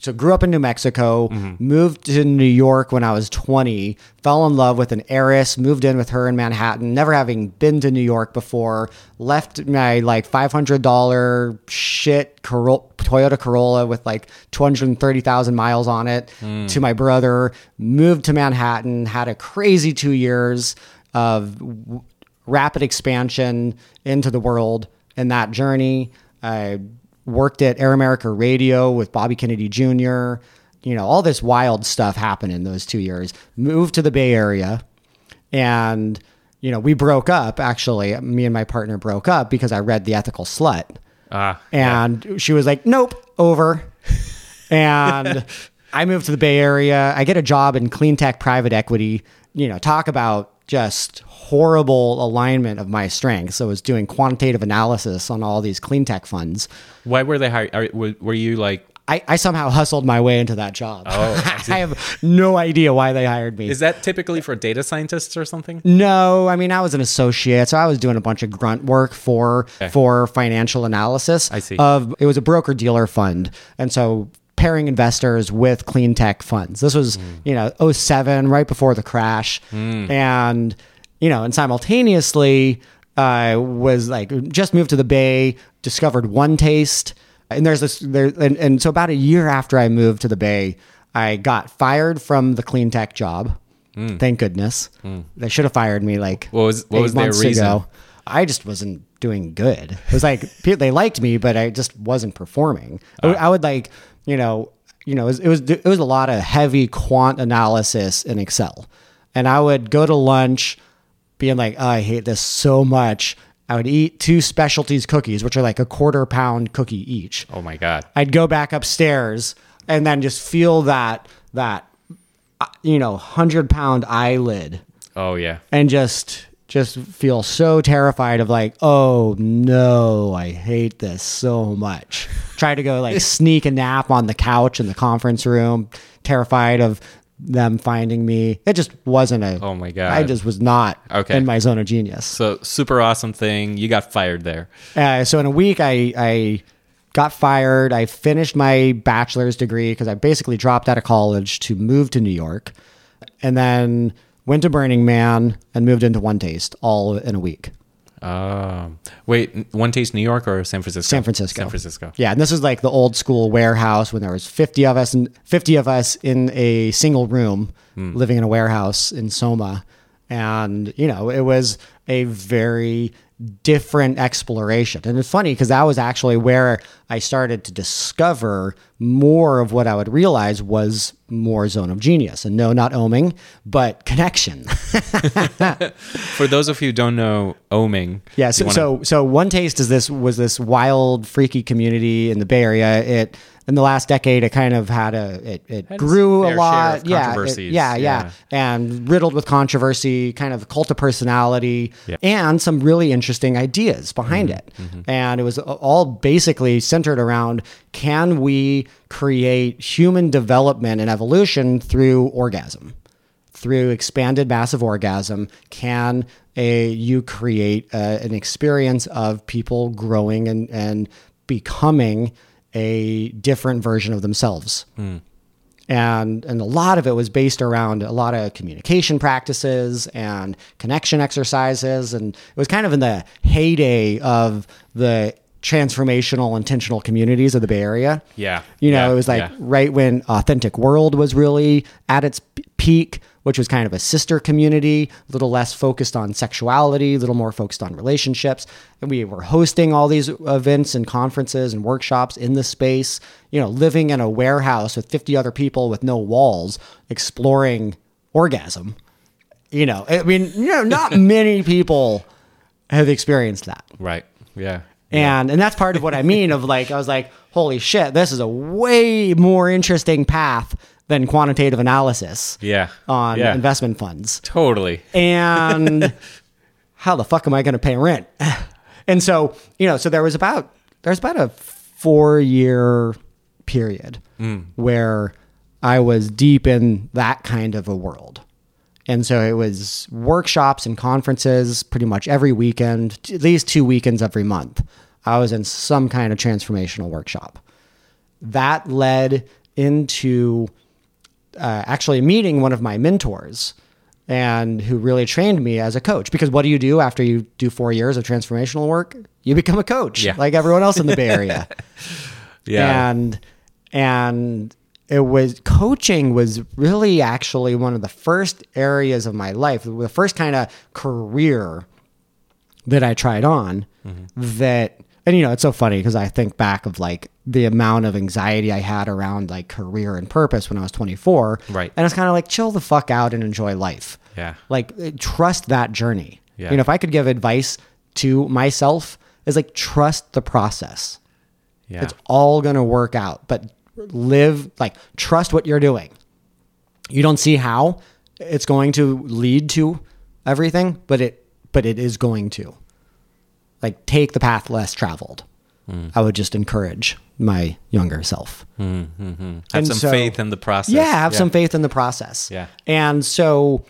so grew up in New Mexico, mm-hmm. moved to New York when I was 20, fell in love with an heiress, moved in with her in Manhattan, never having been to New York before, left my like $500 shit Corolla, Toyota Corolla with like 230,000 miles on it hmm. to my brother, moved to Manhattan, had a crazy 2 years of w- rapid expansion into the world in that journey. I worked at Air America Radio with Bobby Kennedy Jr. You know, all this wild stuff happened in those two years. Moved to the Bay Area, and you know, we broke up. Actually, me and my partner broke up because I read The Ethical Slut, ah and she was like, "Nope, over." and I moved to the Bay Area. I get a job in clean tech private equity. You know, talk about just horrible alignment of my strengths. So I was doing quantitative analysis on all these clean tech funds. why were they hired? Are, were, were you like I, I somehow hustled my way into that job. Oh, I. I have no idea why they hired me. is that typically for data scientists or something? No, I mean I was an associate, so I was doing a bunch of grunt work for for financial analysis. I see. Of it was a broker dealer fund, and so pairing investors with clean tech funds. This was hmm. you know 07, right before the crash, hmm. and you know, and simultaneously I was like just moved to the Bay, discovered OneTaste, and there's this there, and, and so about a year after I moved to the Bay, I got fired from the clean tech job. Hmm. Thank goodness. They should have fired me like What was- what was their reason? ago. I just wasn't doing good. It was like they liked me, but I just wasn't performing. I uh. would- I would like, you know, you know, it was, it was it was a lot of heavy quant analysis in Excel, and I would go to lunch, being like, oh, I hate this so much. I would eat two Specialty's cookies, which are like a quarter pound cookie each. Oh my god. I'd go back upstairs and then just feel that that uh, you know hundred pound eyelid Oh yeah. and just just feel so terrified of like oh no i hate this so much try to go like sneak a nap on the couch in the conference room terrified of them finding me it just wasn't a Oh my God. i just was not Okay. in my zone of genius So super awesome thing. You got fired there. uh, so in a week, I I got fired. I finished my bachelor's degree because I basically dropped out of college to move to New York, and then went to Burning Man and moved into OneTaste all in a week. Um, wait, One Taste New York or San Francisco? San Francisco. San Francisco. Yeah, and this was like the old school warehouse when there was 50 of us and 50 of us in a single room living in a warehouse in Soma. And, you know, it was a very different exploration. And it's funny because that was actually where I started to discover more of what I would realize was more zone of genius. And no, not oming, but connection. For those of you who don't know Oming, Yeah, so, wanna- so so one taste is this was this wild, freaky community in the Bay Area. It in the last decade, it kind of had a it, it Had grew a lot. yeah, it- yeah, yeah, yeah. and riddled with controversy, kind of cult of personality, Yeah. and some really interesting ideas behind Mm-hmm, it. And it was all basically centered around: can we create human development and evolution through orgasm? through expanded massive orgasm can a you create a, an experience of people growing and and becoming a different version of themselves and and a lot of it was based around a lot of communication practices and connection exercises and it was kind of in the heyday of the transformational intentional communities of the bay area Yeah. you know Yeah. it was like Yeah. right when authentic world was really at its peak which was kind of a sister community a little less focused on sexuality a little more focused on relationships and we were hosting all these events and conferences and workshops in the space you know living in a warehouse with 50 other people with no walls exploring orgasm you know i mean you know not many people have experienced that right. Yeah. and and that's part of what I mean of like I was like, holy shit, this is a way more interesting path than quantitative analysis Yeah. on yeah. investment funds. Totally. And how the fuck am I going to pay rent? And so, you know, so there was about there's about a 4-year period hmm. where I was deep in that kind of a world. And so it was workshops and conferences pretty much every weekend, at least two weekends every month. I was in some kind of transformational workshop. That led into uh, actually meeting one of my mentors and who really trained me as a coach. Because what do you do after you do four years of transformational work? You become a coach, Yeah. like everyone else in the Bay Area. Yeah. And and it was coaching was really actually one of the first areas of my life, the first kind of career that I tried on that and you know it's so funny because I think back of like the amount of anxiety I had around like career and purpose when I was 24 Right. and it's kind of like chill the fuck out and enjoy life Yeah. like uh, trust that journey Yeah. you know if I could give advice to myself is like trust the process yeah. it's all going to work out, but live like trust what you're doing. You don't see how it's going to lead to everything, but it but it is going to. Like take the path less traveled. I would just encourage my younger self. Have And some so- faith in the process. Yeah, have some faith in the process. Yeah. And so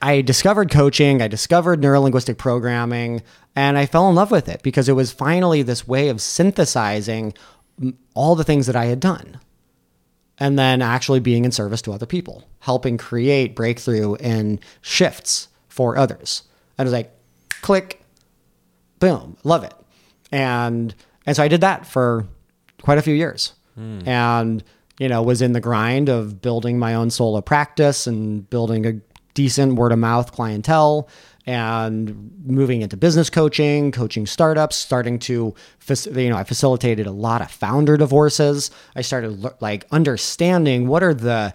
I discovered coaching, I discovered neurolinguistic programming, and I fell in love with it because it was finally this way of synthesizing mm, all the things that I had done. And then actually being in service to other people, helping create breakthrough and shifts for others. And it was like, click, boom, love it. And and so I did that for quite a few years. Hmm. And you know, was in the grind of building my own solo practice and building a decent word of mouth clientele and moving into business coaching, coaching startups, starting to you know, I facilitated a lot of founder divorces. I started like understanding what are the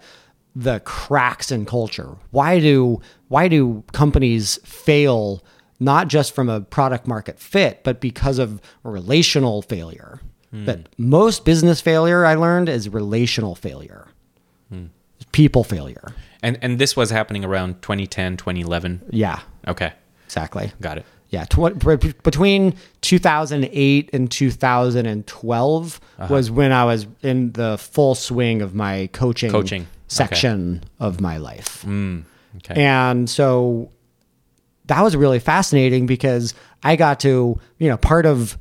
the cracks in culture. Why do why do companies fail not just from a product market fit, but because of relational failure? Hmm. But most business failure I learned is relational failure. Hmm. People failure. And and this was happening around 2010, 2011. Yeah, Okay. exactly. Got it. Yeah, tw- between 2008 and 2012 uh-huh. was when I was in the full swing of my coaching, Coaching. Okay. section of my life. Hmm. Okay. And so that was really fascinating because I got to, you know, part of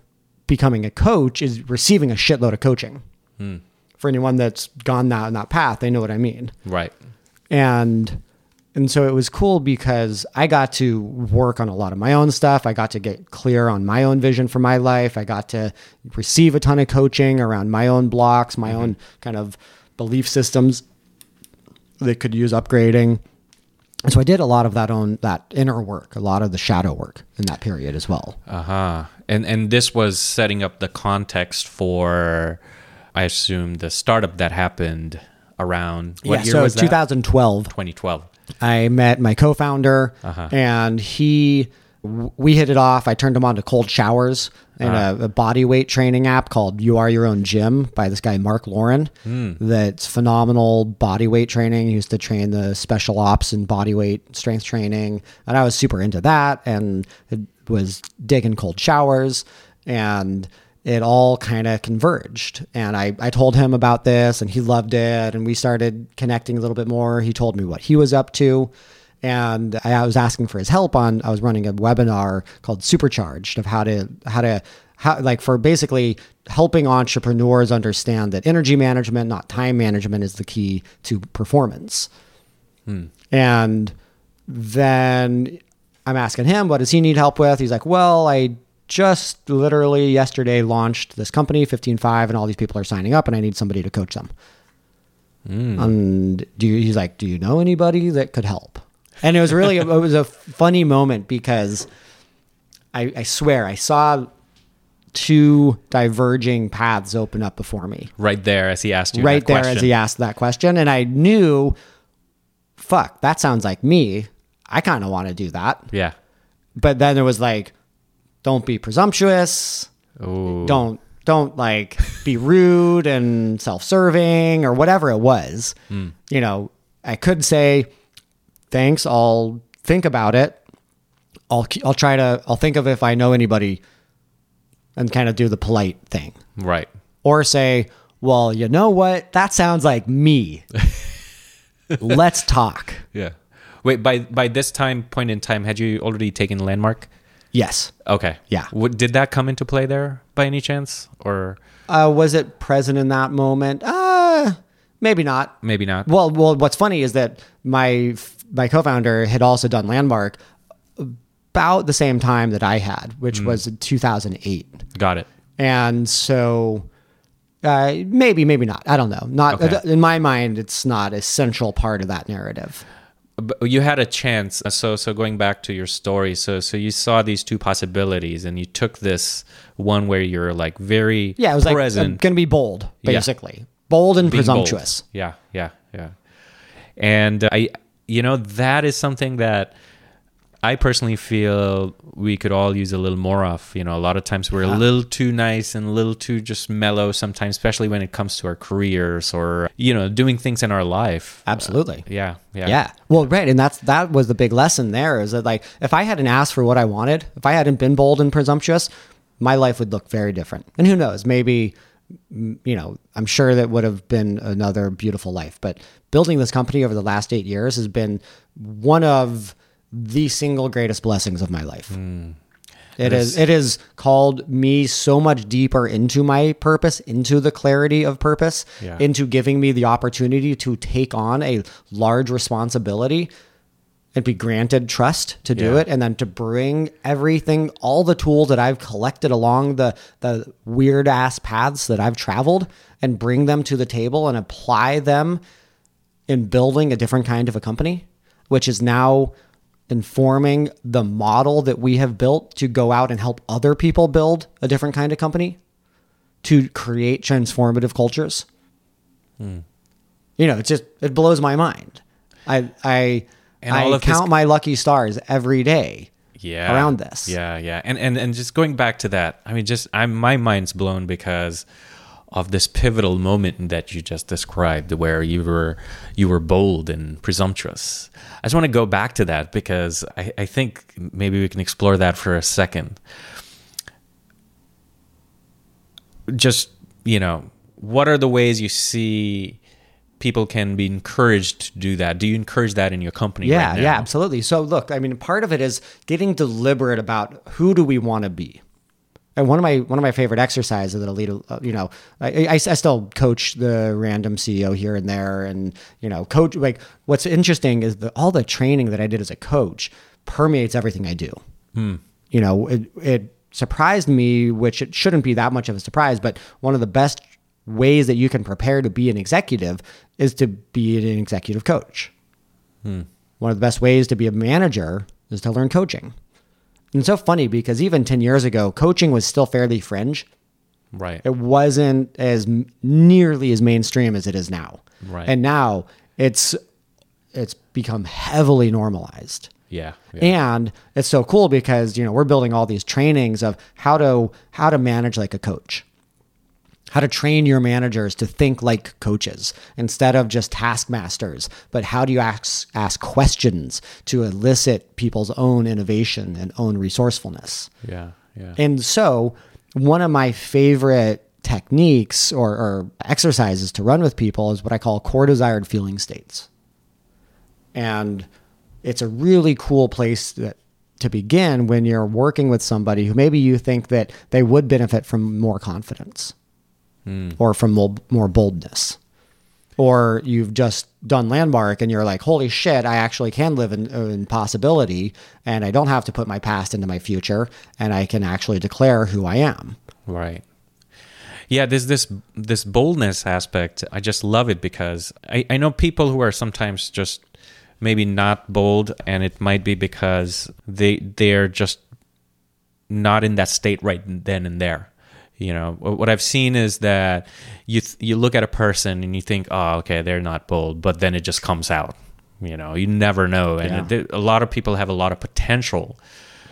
becoming a coach is receiving a shitload of coaching. Hmm. For anyone that's gone that that path, they know what I mean. right. And and so it was cool because I got to work on a lot of my own stuff. I got to get clear on my own vision for my life. I got to receive a ton of coaching around my own blocks, my mm-hmm. own kind of belief systems that could use upgrading. And so I did a lot of that own that inner work, a lot of the shadow work in that period as well. Uh-huh. And and this was setting up the context for I assume the startup that happened around what yeah, year so was that? 2012. 2012. I met my co-founder, Uh-huh. and he we hit it off. I turned him on to cold showers and Uh-huh. a, a body weight training app called You Are Your Own Gym by this guy Mark Lauren. Hmm. That's phenomenal body weight training. He used to train the special ops and body weight strength training, and I was super into that and it was digging cold showers and it all kind of converged. And I, I told him about this and he loved it. And we started connecting a little bit more. He told me what he was up to. And I, was asking for his help on, I was running a webinar called Supercharged of how to, how to, how, like for basically helping entrepreneurs understand that energy management, not time management, is the key to performance. Hmm. And then I'm asking him, what does he need help with? He's like, well, I just literally yesterday launched this company, 15Five, and all these people are signing up, and I need somebody to coach them. Hmm. And do you, he's like, do you know anybody that could help? And it was really, it was a funny moment because I, I swear I saw two diverging paths open up before me Right there as he asked you right there question. as he asked that question. And I knew, fuck, that sounds like me. I kind of want to do that. Yeah. But then it was like, don't be presumptuous. Ooh. Don't don't like be rude and self-serving or whatever it was. Hmm. You know, I could say, thanks. I'll think about it. I'll I'll try to I'll think of if I know anybody, and kind of do the polite thing Right. or say, well, you know what? That sounds like me. Let's talk. Yeah. Wait, by by this time point in time, had you already taken landmark? Yes. Okay. Yeah. What, did that come into play there by any chance, or Uh, was it present in that moment? Uh, maybe not. maybe not? Well, well, what's funny is that my my co-founder had also done Landmark about the same time that I had, which mm. was 2008. Got it. And so uh, maybe, maybe not. I don't know. Not Okay. in my mind, it's not a central part of that narrative. But you had a chance. Uh, so so going back to your story, so so you saw these two possibilities, and you took this one where you're like very Yeah, it was like I'm present, going to be bold, Yeah. basically, bold and being bold. presumptuous. Yeah, yeah, yeah. And uh, I, you know, that is something that I personally feel we could all use a little more of. You know, a lot of times we're a little too nice and a little too just mellow sometimes, especially when it comes to our careers or you know doing things in our life. Uh, Absolutely. Yeah, yeah, Yeah. Well, right, and that's that was the big lesson there is that like if I hadn't asked for what I wanted, if I hadn't been bold and presumptuous, my life would look very different. And who knows, maybe you know, I'm sure that would have been another beautiful life. But building this company over the last 8 years has been one of the single greatest blessings of my life. Hmm. It is. It has called me so much deeper into my purpose, into the clarity of purpose, Yeah. into giving me the opportunity to take on a large responsibility and be granted trust to do Yeah. it, and then to bring everything, all the tools that I've collected along the the weird ass paths that I've traveled, and bring them to the table and apply them in building a different kind of a company, which is now informing the model that we have built to go out and help other people build a different kind of company to create transformative cultures. Hmm. You know, it just it blows my mind. I I And I all of this- count my lucky stars every day yeah. around this. yeah yeah. And and and just going back to that i mean just i'm my mind's blown because of this pivotal moment that you just described where you were you were bold and presumptuous. I just want to go back to that because i, I think maybe we can explore that for a second. Just you know what are the ways you see people can be encouraged to do that do you encourage that in your company Yeah, right yeah, absolutely. So look, I mean, part of it is getting deliberate about who do we want to be. And one of my one of my favorite exercises that a leader, uh, you know, I, I, I still coach the random CEO here and there, and you know, coach. Like, what's interesting is that all the training that I did as a coach permeates everything I do. You know, it it surprised me, which it shouldn't be that much of a surprise, but one of the best ways that you can prepare to be an executive is to be an executive coach. Hmm. One of the best ways to be a manager is to learn coaching. And it's so funny because even 10 years ago, coaching was still fairly fringe. right It wasn't as nearly as mainstream as it is now. Right. And now it's it's become heavily normalized. yeah, yeah. And it's so cool because, you know, we're building all these trainings of how to how to manage like a coach. How to train your managers to think like coaches instead of just taskmasters, but how do you ask ask questions to elicit people's own innovation and own resourcefulness? Yeah, yeah. And so, one of my favorite techniques or, or exercises to run with people is what I call core desired feeling states. And it's a really cool place that, to begin when you're working with somebody who maybe you think that they would benefit from more confidence Hmm. or from more, boldness. Or you've just done landmark and you're like, holy shit, I actually can live in, in possibility and I don't have to put my past into my future and I can actually declare who I am. Right. Yeah, there's this this boldness aspect. I just love it because I, I know people who are sometimes just maybe not bold and it might be because they they're just not in that state right then and there. You know, what I've seen is that you th- you look at a person and you think, "Oh, okay, they're not bold," but then it just comes out. You know, you never know, and Yeah. there- a lot of people have a lot of potential.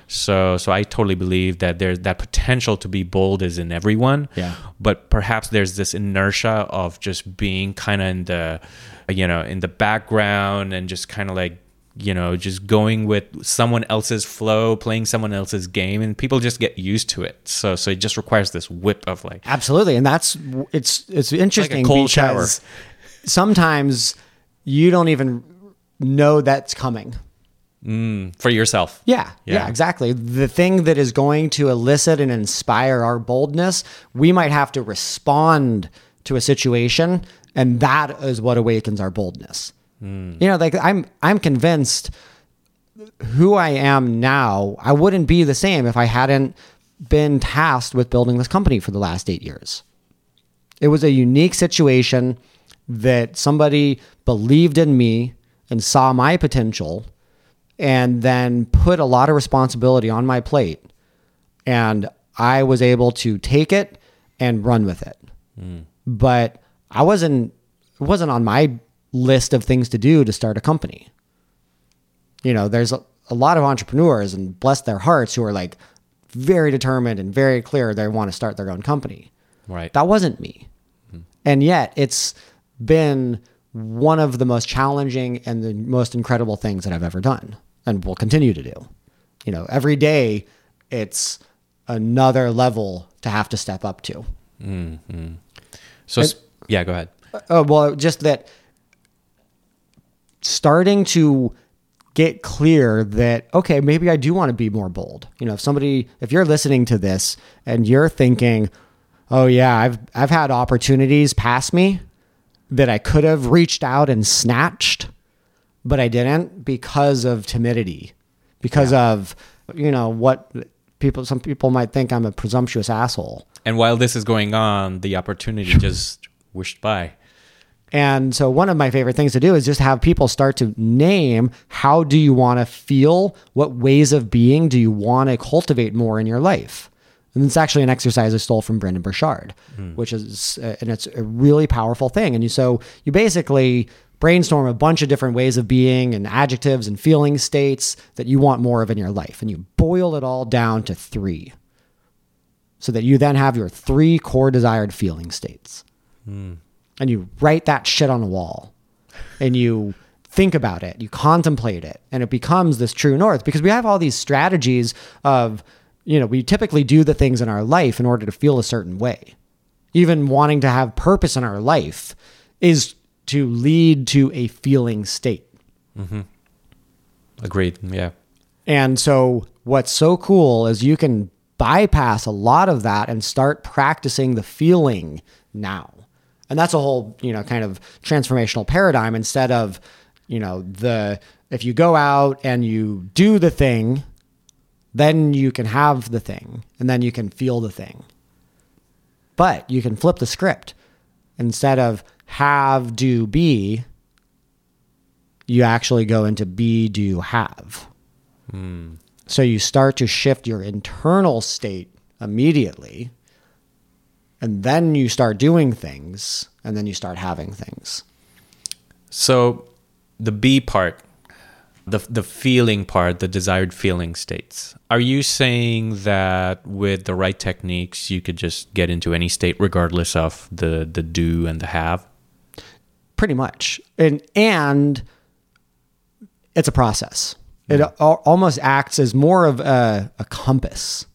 So, so I totally believe that there's that potential to be bold is in everyone. Yeah. But perhaps there's this inertia of just being kind of in the, you know, in the background and just kind of like, you know, just going with someone else's flow, playing someone else's game, and people just get used to it. So, so it just requires this whip of like, Absolutely. And that's, it's, it's interesting cold because sometimes you don't even know that's coming. Mm, for yourself. Yeah, yeah, Yeah. exactly. The thing that is going to elicit and inspire our boldness, we might have to respond to a situation, and that is what awakens our boldness. Mm. You know, like I'm, I'm convinced who I am now, I wouldn't be the same if I hadn't been tasked with building this company for the last eight years. It was a unique situation that somebody believed in me and saw my potential and then put a lot of responsibility on my plate. And I was able to take it and run with it. Mm. But I wasn't it wasn't on my list of things to do to start a company. You know, there's a, a lot of entrepreneurs and bless their hearts who are like very determined and very clear they want to start their own company. Right. That wasn't me. Mm-hmm. And yet it's been one of the most challenging and the most incredible things that I've ever done and will continue to do. You know, every day it's another level to have to step up to. Mm-hmm. So, s- yeah, go ahead. Uh, uh well, just that starting to get clear that okay, maybe I do want to be more bold. You know, if somebody, if you're listening to this and you're thinking, oh yeah, I've I've had opportunities pass me that I could have reached out and snatched, but I didn't because of timidity, because of you know what people. Some people might think I'm a presumptuous asshole. And while this is going on, the opportunity just whooshed by. And so one of my favorite things to do is just have people start to name how do you want to feel? What ways of being do you want to cultivate more in your life? And it's actually an exercise I stole from Brendon Burchard, which is, uh, and it's a really powerful thing. And you, so you basically brainstorm a bunch of different ways of being and adjectives and feeling states that you want more of in your life. And you boil it all down to three so that you then have your three core desired feeling states and you write that shit on a wall and you think about it, you contemplate it, and it becomes this true north because we have all these strategies of, you know, we typically do the things in our life in order to feel a certain way. Even wanting to have purpose in our life is to lead to a feeling state. Mm-hmm. Agreed. Yeah. And so, what's so cool is you can bypass a lot of that and start practicing the feeling now. And that's a whole, you know, kind of transformational paradigm instead of, you know, the if you go out and you do the thing, then you can have the thing and then you can feel the thing. But you can flip the script. Instead of have, do, be, you actually go into be, do, have. Hmm. So you start to shift your internal state immediately, and then you start doing things, and then you start having things. So the B part, the the feeling part, the desired feeling states. Are you saying that with the right techniques you could just get into any state regardless of the the do and the have? Pretty much. And and it's a process. Hmm. It al- almost acts as more of a, a compass.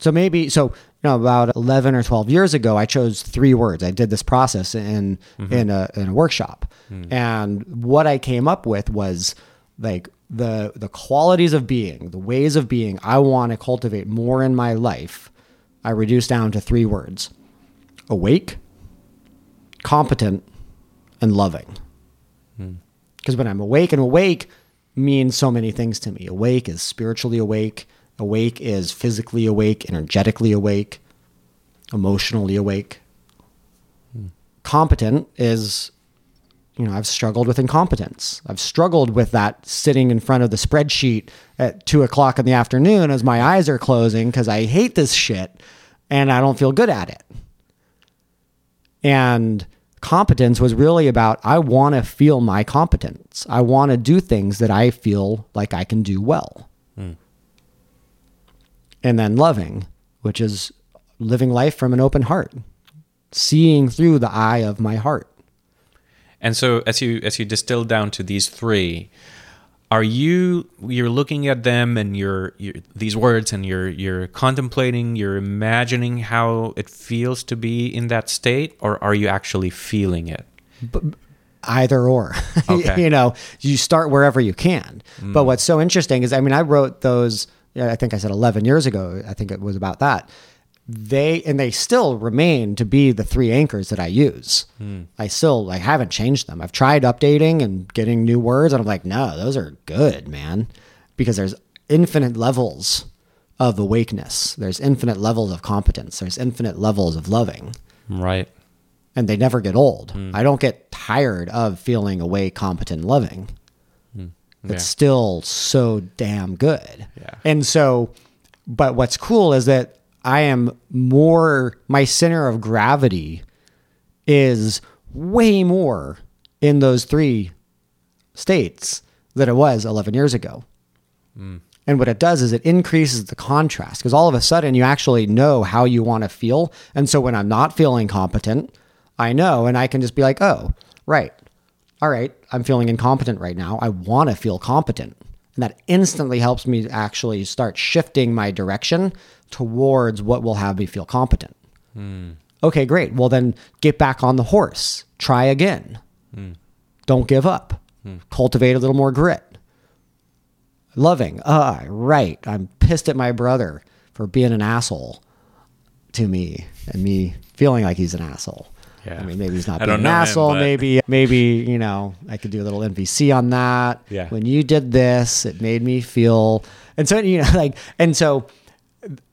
So maybe so you know about 11 or 12 years ago I chose three words. I did this process in mm-hmm. in a in a workshop. Hmm. And what I came up with was like the the qualities of being, the ways of being I want to cultivate more in my life. I reduced down to three words. Awake, competent, and loving. Hmm. Because when I'm awake, and awake means so many things to me. Awake is spiritually awake, awake is physically awake, energetically awake, emotionally awake. Hmm. Competent is, you know, I've struggled with incompetence. I've struggled with that sitting in front of the spreadsheet at two o'clock in the afternoon as my eyes are closing because I hate this shit and I don't feel good at it. And competence was really about I want to feel my competence. I want to do things that I feel like I can do well. And then loving, which is living life from an open heart, seeing through the eye of my heart. And so as you as you distill down to these three, are you you're looking at them and you're, you're these words and you're you're contemplating, you're imagining how it feels to be in that state, or are you actually feeling it? either or. Okay. you know, you start wherever you can. But hmm. what's so interesting is, I mean, I wrote those. Yeah, I think I said 11 years ago. I think it was about that. They and they still remain to be the three anchors that I use. Hmm. I still like haven't changed them. I've tried updating and getting new words, and I'm like, no, those are good, man, because there's infinite levels of awakeness. There's infinite levels of competence. There's infinite levels of loving Right. and they never get old. Hmm. I don't get tired of feeling awake, competent, loving. Yeah. It's still so damn good. Yeah. And so, but what's cool is that I am more, my center of gravity is way more in those three states than it was 11 years ago. Mm. And what it does is it increases the contrast because all of a sudden you actually know how you want to feel. And so when I'm not feeling competent, I know and I can just be like, oh, right. All right. I'm feeling incompetent right now. I want to feel competent. And that instantly helps me actually start shifting my direction towards what will have me feel competent. Hmm. Okay, great. Well, then get back on the horse. Try again. Hmm. Don't give up. Hmm. Cultivate a little more grit loving. Ah, right. I'm pissed at my brother for being an asshole to me and me feeling like he's an asshole. Yeah. I mean, maybe he's not being an know asshole. maybe, maybe you know, I could do a little NVC on that. Yeah. When you did this, it made me feel, and so you know, like, and so,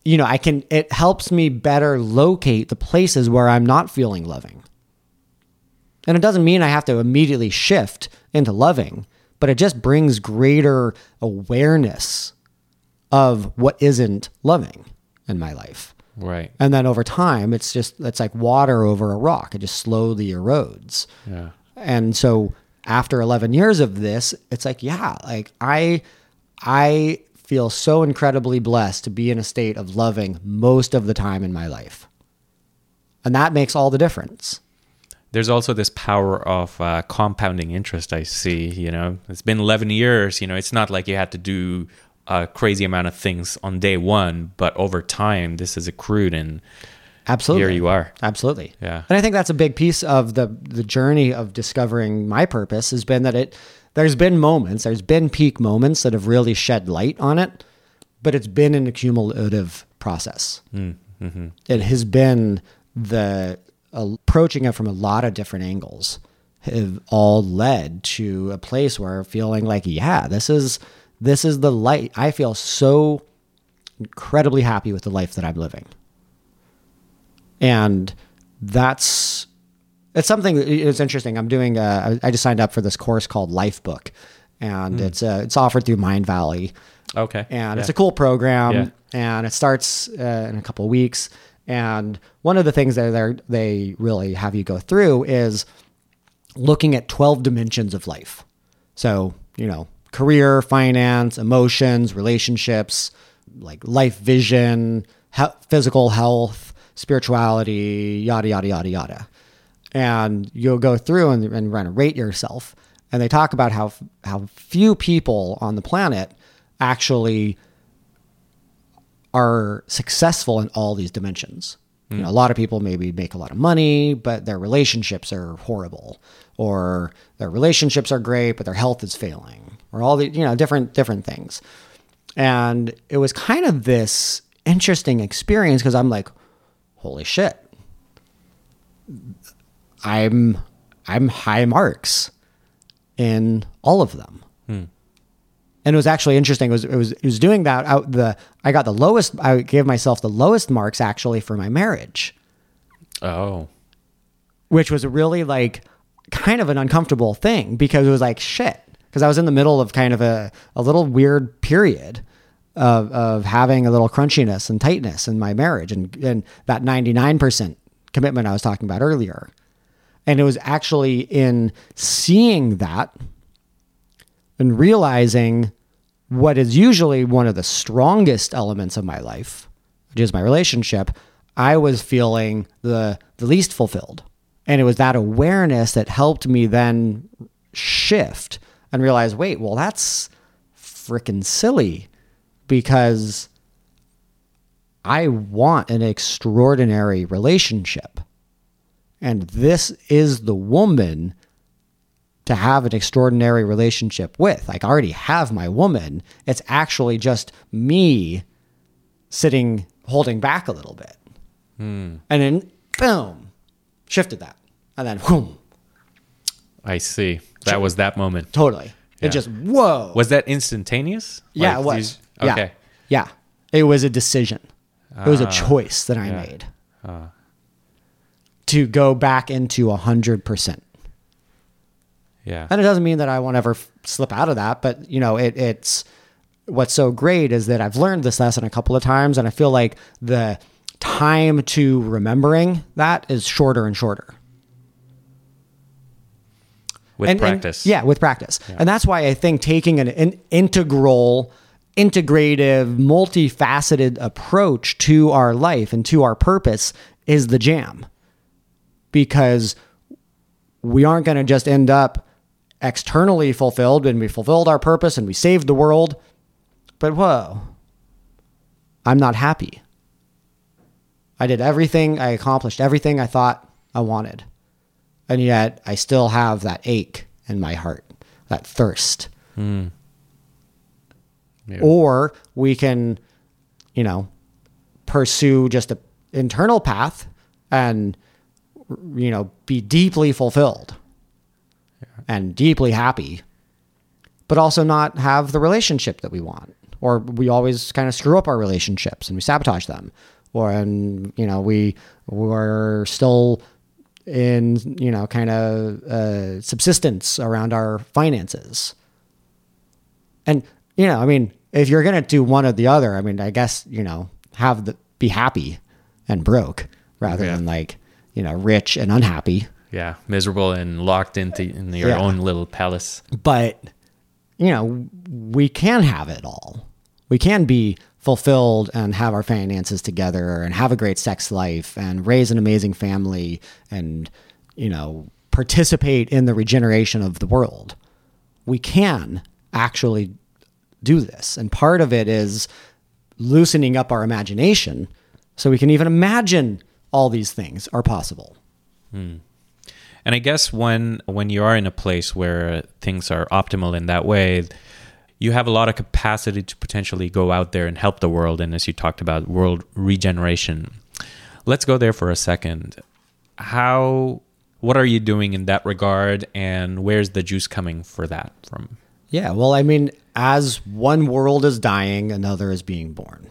you know, I can. It helps me better locate the places where I'm not feeling loving. And it doesn't mean I have to immediately shift into loving, but it just brings greater awareness of what isn't loving in my life. Right. And then over time, it's just, it's like water over a rock. It just slowly erodes. Yeah. And so after 11 years of this, it's like, yeah, like I, I feel so incredibly blessed to be in a state of loving most of the time in my life. And that makes all the difference. There's also this power of uh, compounding interest. I see. You know, it's been 11 years. You know, it's not like you had to do a crazy amount of things on day one, but over time, this is accrued, and Absolutely. here you are. Absolutely. Yeah. And I think that's a big piece of the the journey of discovering my purpose has been that it there's been moments, there's been peak moments that have really shed light on it, but it's been an accumulative process. Mm, mm-hmm. It has been the approaching it from a lot of different angles have all led to a place where feeling like, yeah, this is this is the light. I feel so incredibly happy with the life that I'm living and that's it's something it's interesting i'm doing uh, i just signed up for this course called Lifebook and it's uh, it's offered through Mindvalley Okay. and it's a cool program Yeah. and it starts uh, in a couple of weeks and one of the things that they really have you go through is looking at 12 dimensions of life so you know career finance emotions relationships like life vision he- physical health spirituality yada yada yada yada. And you'll go through and, and run rate yourself. And they talk about how how few people on the planet actually are successful in all these dimensions. You know, a lot of people maybe make a lot of money, but their relationships are horrible, or their relationships are great, but their health is failing, or all the you know different different things. And it was kind of this interesting experience because I'm like, holy shit, I'm I'm high marks in all of them. Hmm. And it was actually interesting. It was it was it was doing that out the I got the lowest I gave myself the lowest marks actually for my marriage, Oh. which was really like kind of an uncomfortable thing because it was like shit because I was in the middle of kind of a a little weird period of of having a little crunchiness and tightness in my marriage and and that 99% commitment I was talking about earlier. And it was actually in seeing that and realizing what is usually one of the strongest elements of my life, which is my relationship, I was feeling the the least fulfilled. And it was that awareness that helped me then shift and realize, wait, well, that's freaking silly because I want an extraordinary relationship. And this is the woman to have an extraordinary relationship with. Like I already have my woman. It's actually just me sitting holding back a little bit. Hmm. And then boom, shifted that. And then boom, I see. That was that moment. totally. Yeah. It just whoa. Was that instantaneous? yeah, Like it was. these- Yeah. Okay. Yeah. It was a decision. It was a ah. choice that I yeah. made. Ah. To go back into a hundred percent. Yeah. And it doesn't mean that I won't ever f- slip out of that, but you know, it, it's what's so great is that I've learned this lesson a couple of times, and I feel like the time to remembering that is shorter and shorter. With and, and- practice. yeah, with practice. And that's why I think taking an, an integral, integrative, multifaceted approach to our life and to our purpose is the jam. Because we aren't going to just end up externally fulfilled and we fulfilled our purpose and we saved the world. But whoa, I'm not happy. I did everything, I accomplished everything I thought I wanted. And yet I still have that ache in my heart, that thirst. Hmm. Yeah. Or we can, you know, pursue just a internal path and you know, be deeply fulfilled and deeply happy, but also not have the relationship that we want. Or we always kind of screw up our relationships and we sabotage them. Or, and, you know, we we're still in, you know, kind of uh, subsistence around our finances. And, you know, I mean, if you're going to do one or the other, I mean, I guess, you know, have the, be happy and broke rather Yeah. than like, you know, rich and unhappy. Yeah. Miserable and locked into in your Yeah. own little palace. But, you know, we can have it all. We can be fulfilled and have our finances together and have a great sex life and raise an amazing family and, you know, participate in the regeneration of the world. We can actually do this. And part of it is loosening up our imagination so we can even imagine all these things are possible. Hmm. And I guess when when you are in a place where things are optimal in that way, you have a lot of capacity to potentially go out there and help the world. And as you talked about, world regeneration. Let's go there for a second. How? What are you doing in that regard, and where's the juice coming for that from? Yeah, well, I mean, as one world is dying, another is being born.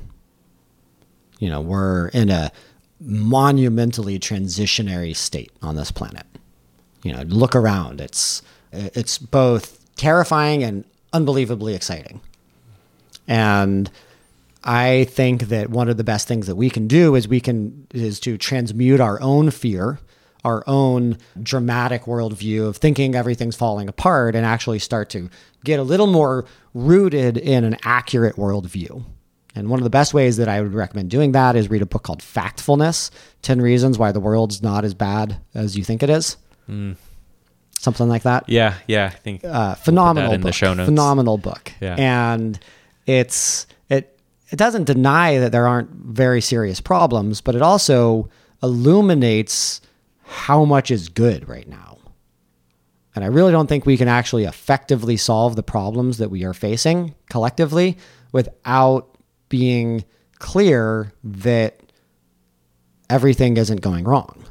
You know, we're in a monumentally transitionary state on this planet. You know, look around. It's it's both terrifying and unbelievably exciting. And I think that one of the best things that we can do is we can is to transmute our own fear, our own dramatic worldview of thinking everything's falling apart, and actually start to get a little more rooted in an accurate worldview. And one of the best ways that I would recommend doing that is read a book called Factfulness 10 Reasons Why the World's Not as Bad as You Think It Is. Hmm. Something like that Yeah, yeah, I think uh, phenomenal the book. Phenomenal book. Yeah. And it's it it doesn't deny that there aren't very serious problems, but it also illuminates how much is good right now. And I really don't think we can actually effectively solve the problems that we are facing collectively without being clear that everything isn't going wrong.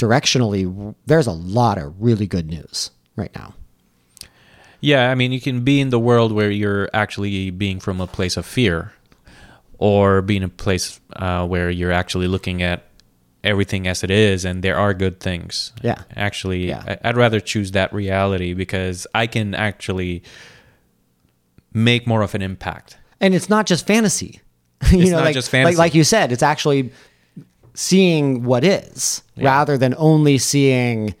Directionally, there's a lot of really good news right now. Yeah, I mean, you can be in the world where you're actually being from a place of fear, or be in a place uh, where you're actually looking at everything as it is, and there are good things. Yeah. Actually, Yeah. I'd rather choose that reality because I can actually make more of an impact. and it's not just fantasy. you It's know, not like, just fantasy. Like, like you said, it's actually seeing what is rather than only seeing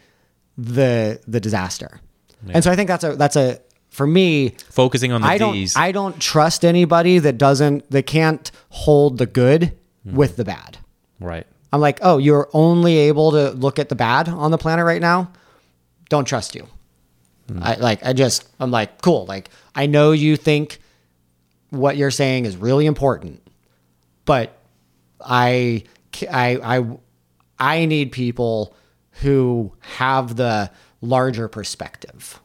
the the disaster. And so I think that's a that's a for me. Focusing on the I don't D's. I don't trust anybody that doesn't that can't hold the good Hmm. with the bad. right. I'm like, oh, you're only able to look at the bad on the planet right now. Don't trust you. I like. I just. I'm like, cool. Like, I know you think what you're saying is really important, but I, I, I, I need people who have the larger perspective.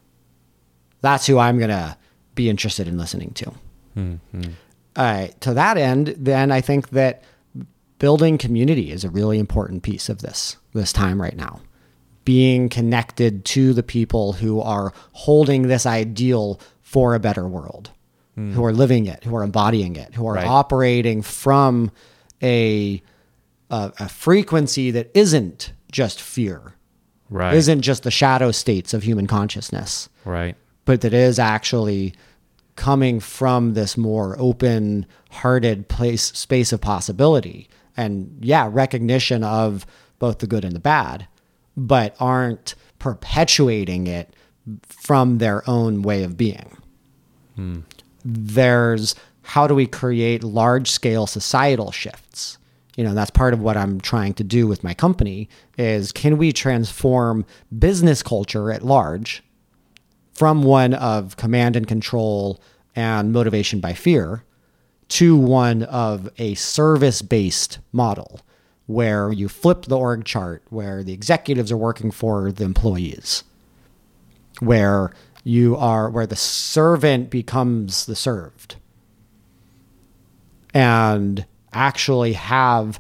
That's who I'm going to be interested in listening to. Mm-hmm. All right. To that end, then I think that building community is a really important piece of this this time right now. Being connected to the people who are holding this ideal for a better world, who mm. are living it, who are embodying it, who are Right. operating from a, a a frequency that isn't just fear, Right. isn't just the shadow states of human consciousness right. but that is actually coming from this more open hearted place space of possibility and yeah recognition of both the good and the bad but aren't perpetuating it from their own way of being hmm. there's how do we create large scale societal shifts you know that's part of what i'm trying to do with my company is can we transform business culture at large from one of command and control and motivation by fear to one of a service based model where you flip the org chart, where the executives are working for the employees, where you are, where the servant becomes the served, and actually have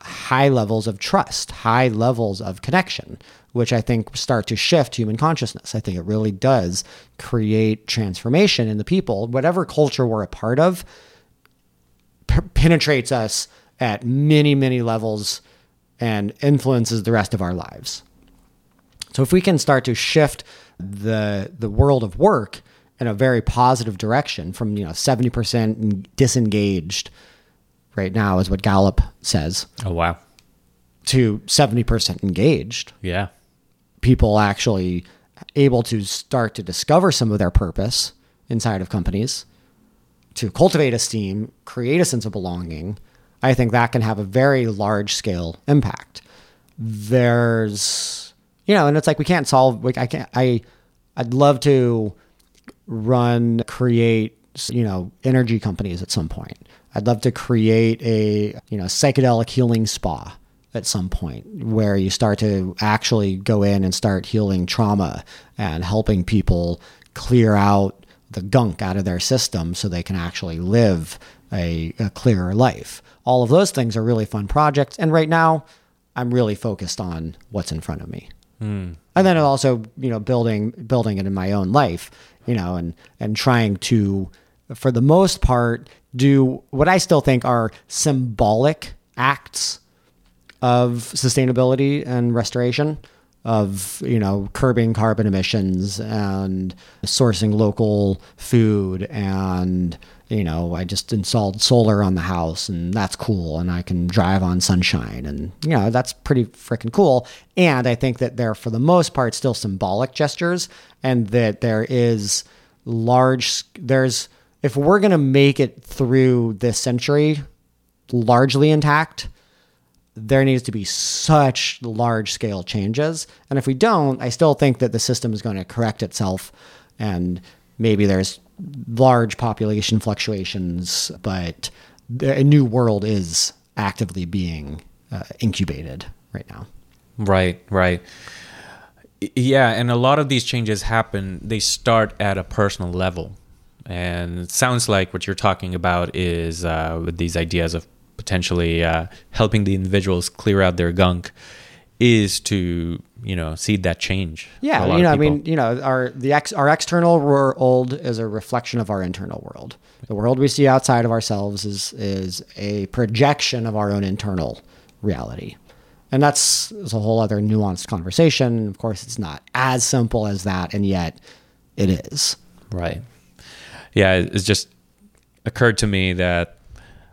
high levels of trust, high levels of connection, which I think start to shift human consciousness. I think it really does create transformation in the people. Whatever culture we're a part of p- penetrates us at many, many levels and influences the rest of our lives. So if we can start to shift the the world of work in a very positive direction from you know 70% disengaged right now is what Gallup says. Oh wow. to 70% engaged. Yeah. people actually able to start to discover some of their purpose inside of companies to cultivate esteem create a sense of belonging. I think that can have a very large scale impact. There's you know and it's like we can't solve like i can't i i'd love to run create you know energy companies at some point i'd love to create a you know psychedelic healing spa at some point where you start to actually go in and start healing trauma and helping people clear out the gunk out of their system so they can actually live a, a clearer life. All of those things are really fun projects. And right now i'm really focused on what's in front of me. Hmm. And then also you know building building it in my own life you know and and trying to for the most part do what i still think are symbolic acts of sustainability and restoration of you know curbing carbon emissions and sourcing local food and you know I just installed solar on the house and that's cool and I can drive on sunshine and you know that's pretty freaking cool. And I think that they're for the most part still symbolic gestures and that there is large there's if we're going to make it through this century largely intact there needs to be such large scale changes. And if we don't, I still think that the system is going to correct itself and maybe there's large population fluctuations, but a new world is actively being uh, incubated right now. Right, right. Yeah, and a lot of these changes happen, they start at a personal level. And it sounds like what you're talking about is uh, with these ideas of potentially uh, helping the individuals clear out their gunk is to, you know, seed that change. Yeah, you know, I mean, you know, our the ex, our external world is a reflection of our internal world. The world we see outside of ourselves is is a projection of our own internal reality, and that's, that's a whole other nuanced conversation. Of course, it's not as simple as that, and yet it is. Right. Yeah, it- it's just occurred to me that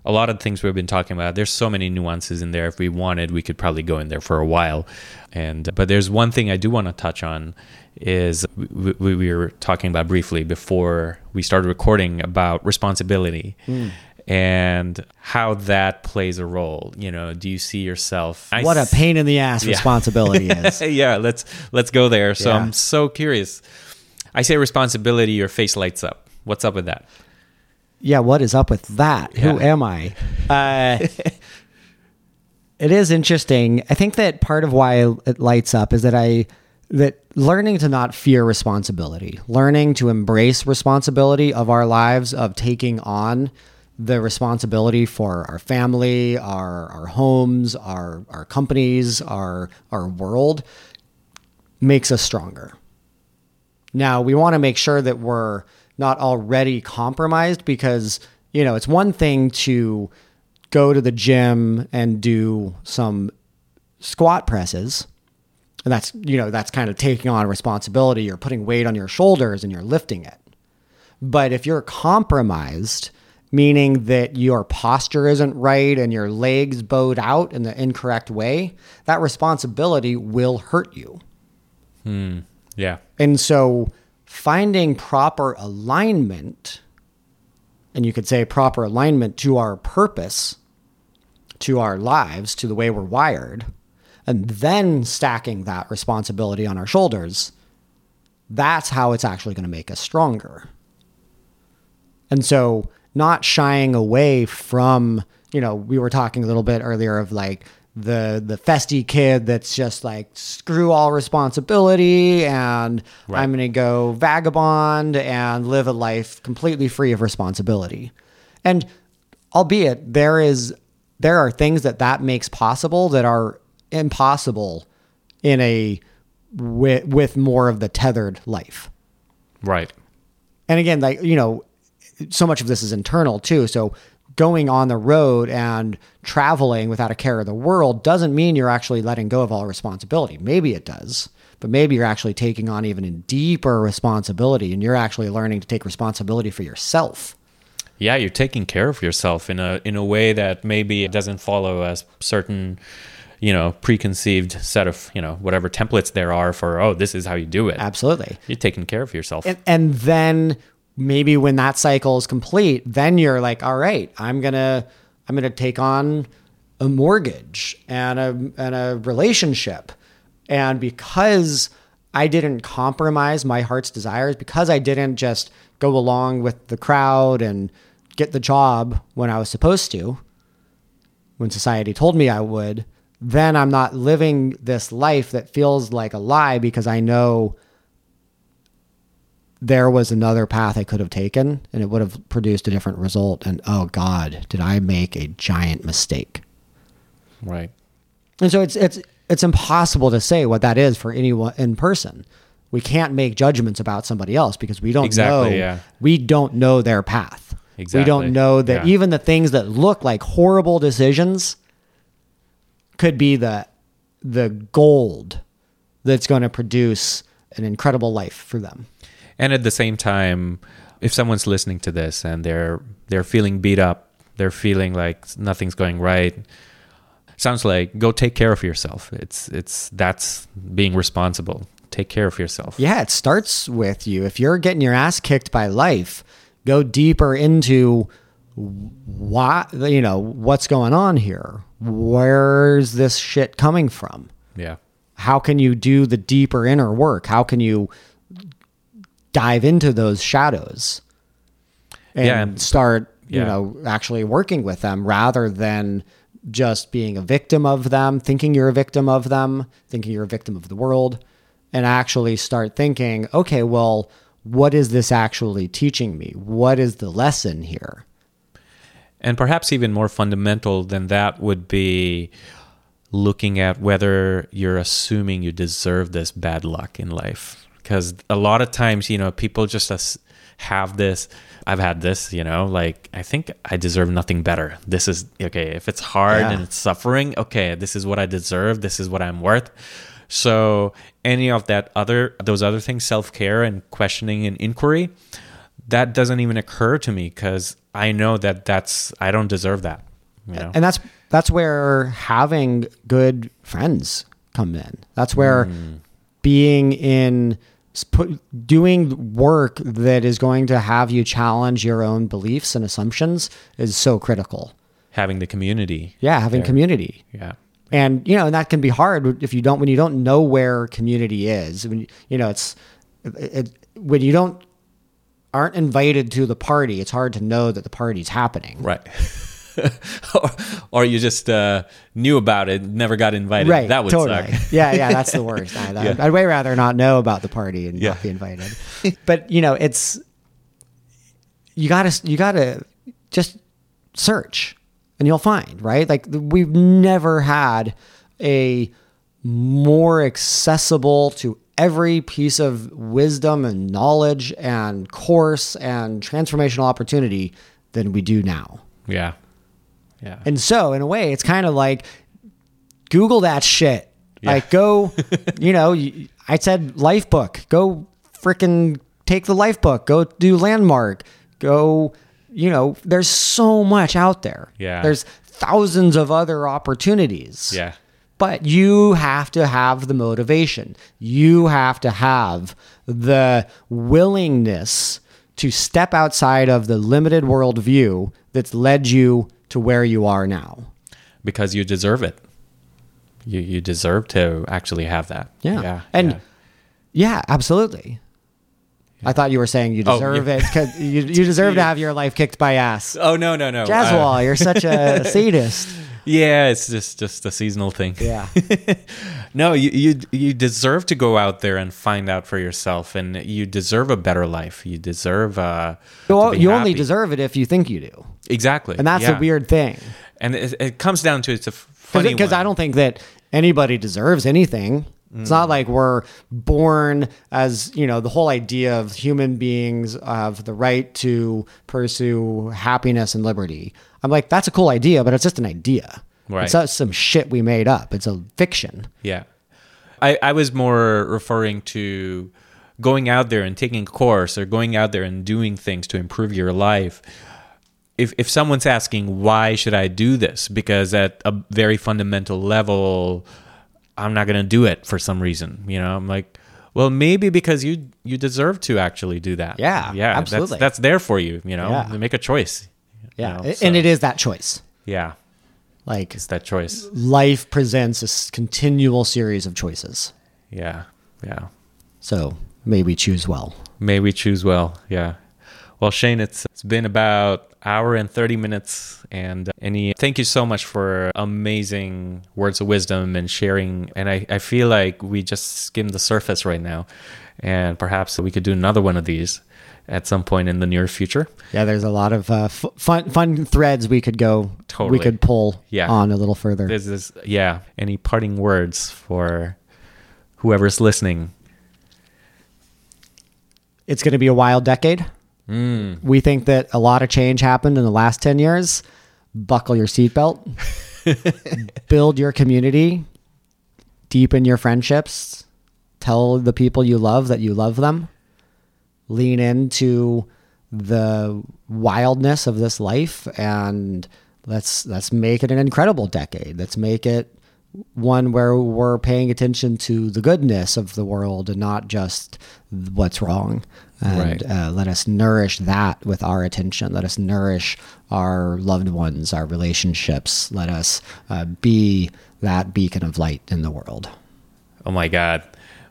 a lot of things we've been talking about, there's so many nuances in there. If we wanted, we could probably go in there for a while. And but there's one thing I do want to touch on is we, we, we were talking about briefly before we started recording about responsibility. Hmm. And how that plays a role, you know? Do you see yourself? I What a pain in the ass Yeah. responsibility is. yeah, let's let's go there. So Yeah. I'm so curious. I say responsibility, your face lights up. What's up with that? yeah, what is up with that? Who am I? Uh, it is interesting. I think that part of why it lights up is that I that learning to not fear responsibility, learning to embrace responsibility of our lives, of taking on the responsibility for our family, our our homes, our our companies, our our world makes us stronger. Now, we want to make sure that we're not already compromised because, you know, it's one thing to go to the gym and do some squat presses. And that's, you know, that's kind of taking on responsibility. You're putting weight on your shoulders and you're lifting it. But if you're compromised, meaning that your posture isn't right and your legs bowed out in the incorrect way, that responsibility will hurt you. hmm. Yeah. And so finding proper alignment, and you could say proper alignment to our purpose, to our lives, to the way we're wired, and then stacking that responsibility on our shoulders, that's how it's actually going to make us stronger. And so, not shying away from, you know, we were talking a little bit earlier of like the the festy kid that's just like screw all responsibility and Right. I'm going to go vagabond and live a life completely free of responsibility. And albeit there is there are things that that makes possible that are impossible in a with, with more of the tethered life Right. and again like you know so much of this is internal too so going on the road and traveling without a care of the world doesn't mean you're actually letting go of all responsibility maybe it does but maybe you're actually taking on even a deeper responsibility and you're actually learning to take responsibility for yourself Yeah, you're taking care of yourself in a in a way that maybe it doesn't follow a certain, you know, preconceived set of, you know, whatever templates there are for, oh, this is how you do it. absolutely You're taking care of yourself. and, and then maybe when that cycle is complete then you're like all right i'm gonna i'm gonna take on a mortgage and a and a relationship. And because i didn't compromise my heart's desires because i didn't just go along with the crowd and get the job when i was supposed to when society told me i would then i'm not living this life that feels like a lie because i know there was another path I could have taken and it would have produced a different result. And oh God, did I make a giant mistake? right. And so it's it's it's impossible to say what that is for anyone in person. We can't make judgments about somebody else because we don't Exactly, know yeah. we don't know their path. Exactly. We don't know that yeah. even the things that look like horrible decisions could be the the gold that's going to produce an incredible life for them. And at the same time, if someone's listening to this and they're they're feeling beat up, they're feeling like nothing's going right, sounds like go take care of yourself. It's it's that's being responsible. Take care of yourself. Yeah, it starts with you. If you're getting your ass kicked by life, go deeper into why you know what's going on here. Where's this shit coming from? Yeah. How can you do the deeper inner work? How can you dive into those shadows and, Yeah, start, you yeah. know, actually working with them rather than just being a victim of them, thinking you're a victim of them, thinking you're a victim of the world, and actually start thinking, okay, well, what is this actually teaching me? What is the lesson here? And perhaps even more fundamental than that would be looking at whether you're assuming you deserve this bad luck in life. Because a lot of times, you know, people just have this. I've had this, you know, like I think I deserve nothing better. This is okay. If it's hard Yeah. and it's suffering, okay, this is what I deserve. This is what I'm worth. So any of that other, those other things, self care and questioning and inquiry, that doesn't even occur to me because I know that that's I don't deserve that. You know, and that's that's where having good friends come in that's where mm. being in doing work that is going to have you challenge your own beliefs and assumptions is so critical having the community. yeah having there. community Yeah, and you know and that can be hard if you don't when you don't know where community is when you, know it's it, it, when you don't aren't invited to the party it's hard to know that the party's happening right. or, or you just uh, knew about it, never got invited. right. That would totally. suck. yeah, yeah, that's the worst. I, Yeah. I'd way rather not know about the party and Yeah. not be invited. but you know, it's you gotta you gotta just search and you'll find right. Like we've never had a more accessible to every piece of wisdom and knowledge and course and transformational opportunity than we do now. Yeah. Yeah. And so, in a way, it's kind of like Google that shit. Like, go, you know, I said Lifebook. Go freaking take the Lifebook. Go do landmark. Go, you know, there's so much out there. Yeah. There's thousands of other opportunities. yeah. But you have to have the motivation. You have to have the willingness to step outside of the limited worldview that's led you to where you are now. Because you deserve it. You you deserve to actually have that. Yeah. Yeah. and yeah. yeah, absolutely. I thought you were saying you Oh, deserve it it 'cause you, you deserve to have your life kicked by ass. Oh no no no. Jaswal, Uh, you're such a sadist. Yeah, it's just just a seasonal thing. Yeah. no, you, you you deserve to go out there and find out for yourself, and you deserve a better life. You deserve uh, You, you only deserve it if you think you do. exactly, And that's yeah. a weird thing. And it, it comes down to it's a funny because. I don't think that anybody deserves anything. It's not like we're born as you know the whole idea of human beings have the right to pursue happiness and liberty. I'm like that's a cool idea, but it's just an idea. Right. It's not some shit we made up. It's a fiction. Yeah. I, I was more referring to going out there and taking a course or going out there and doing things to improve your life. If, if someone's asking, why should I do this? Because at a very fundamental level, I'm not going to do it for some reason. You know, I'm like, well, maybe because you you deserve to actually do that. Yeah, yeah, absolutely. That's, that's there for you. You know, Yeah. make a choice. you Yeah, know, and it is that choice. yeah, Like it's that choice. life presents a continual series of choices. Yeah, yeah. So may we choose well. May we choose well. Yeah. Well, Shane, it's it's been about hour and 30 minutes and uh, any thank you so much for amazing words of wisdom and sharing and I, I feel like we just skimmed the surface right now and perhaps we could do another one of these at some point in the near future Yeah, there's a lot of uh, f- fun fun threads we could go. Totally. We could pull Yeah. on a little further. this yeah any parting words for whoever's listening it's going to be a wild decade. Mm, We think that a lot of change happened in the last 10 years. Buckle your seatbelt, build your community, deepen your friendships, tell the people you love that you love them, lean into the wildness of this life and let's let's make it an incredible decade. Let's make it one where we're paying attention to the goodness of the world and not just what's wrong. And Right. uh, let us nourish that with our attention. Let us nourish our loved ones, our relationships. Let us uh, be that beacon of light in the world. oh my god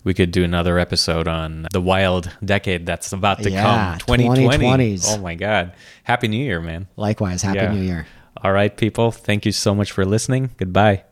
we could do another episode on the wild decade that's about to Yeah, come 2020 2020s. oh my god happy new year man Likewise, Happy Yeah. New Year. All right, people. Thank you so much for listening. Goodbye.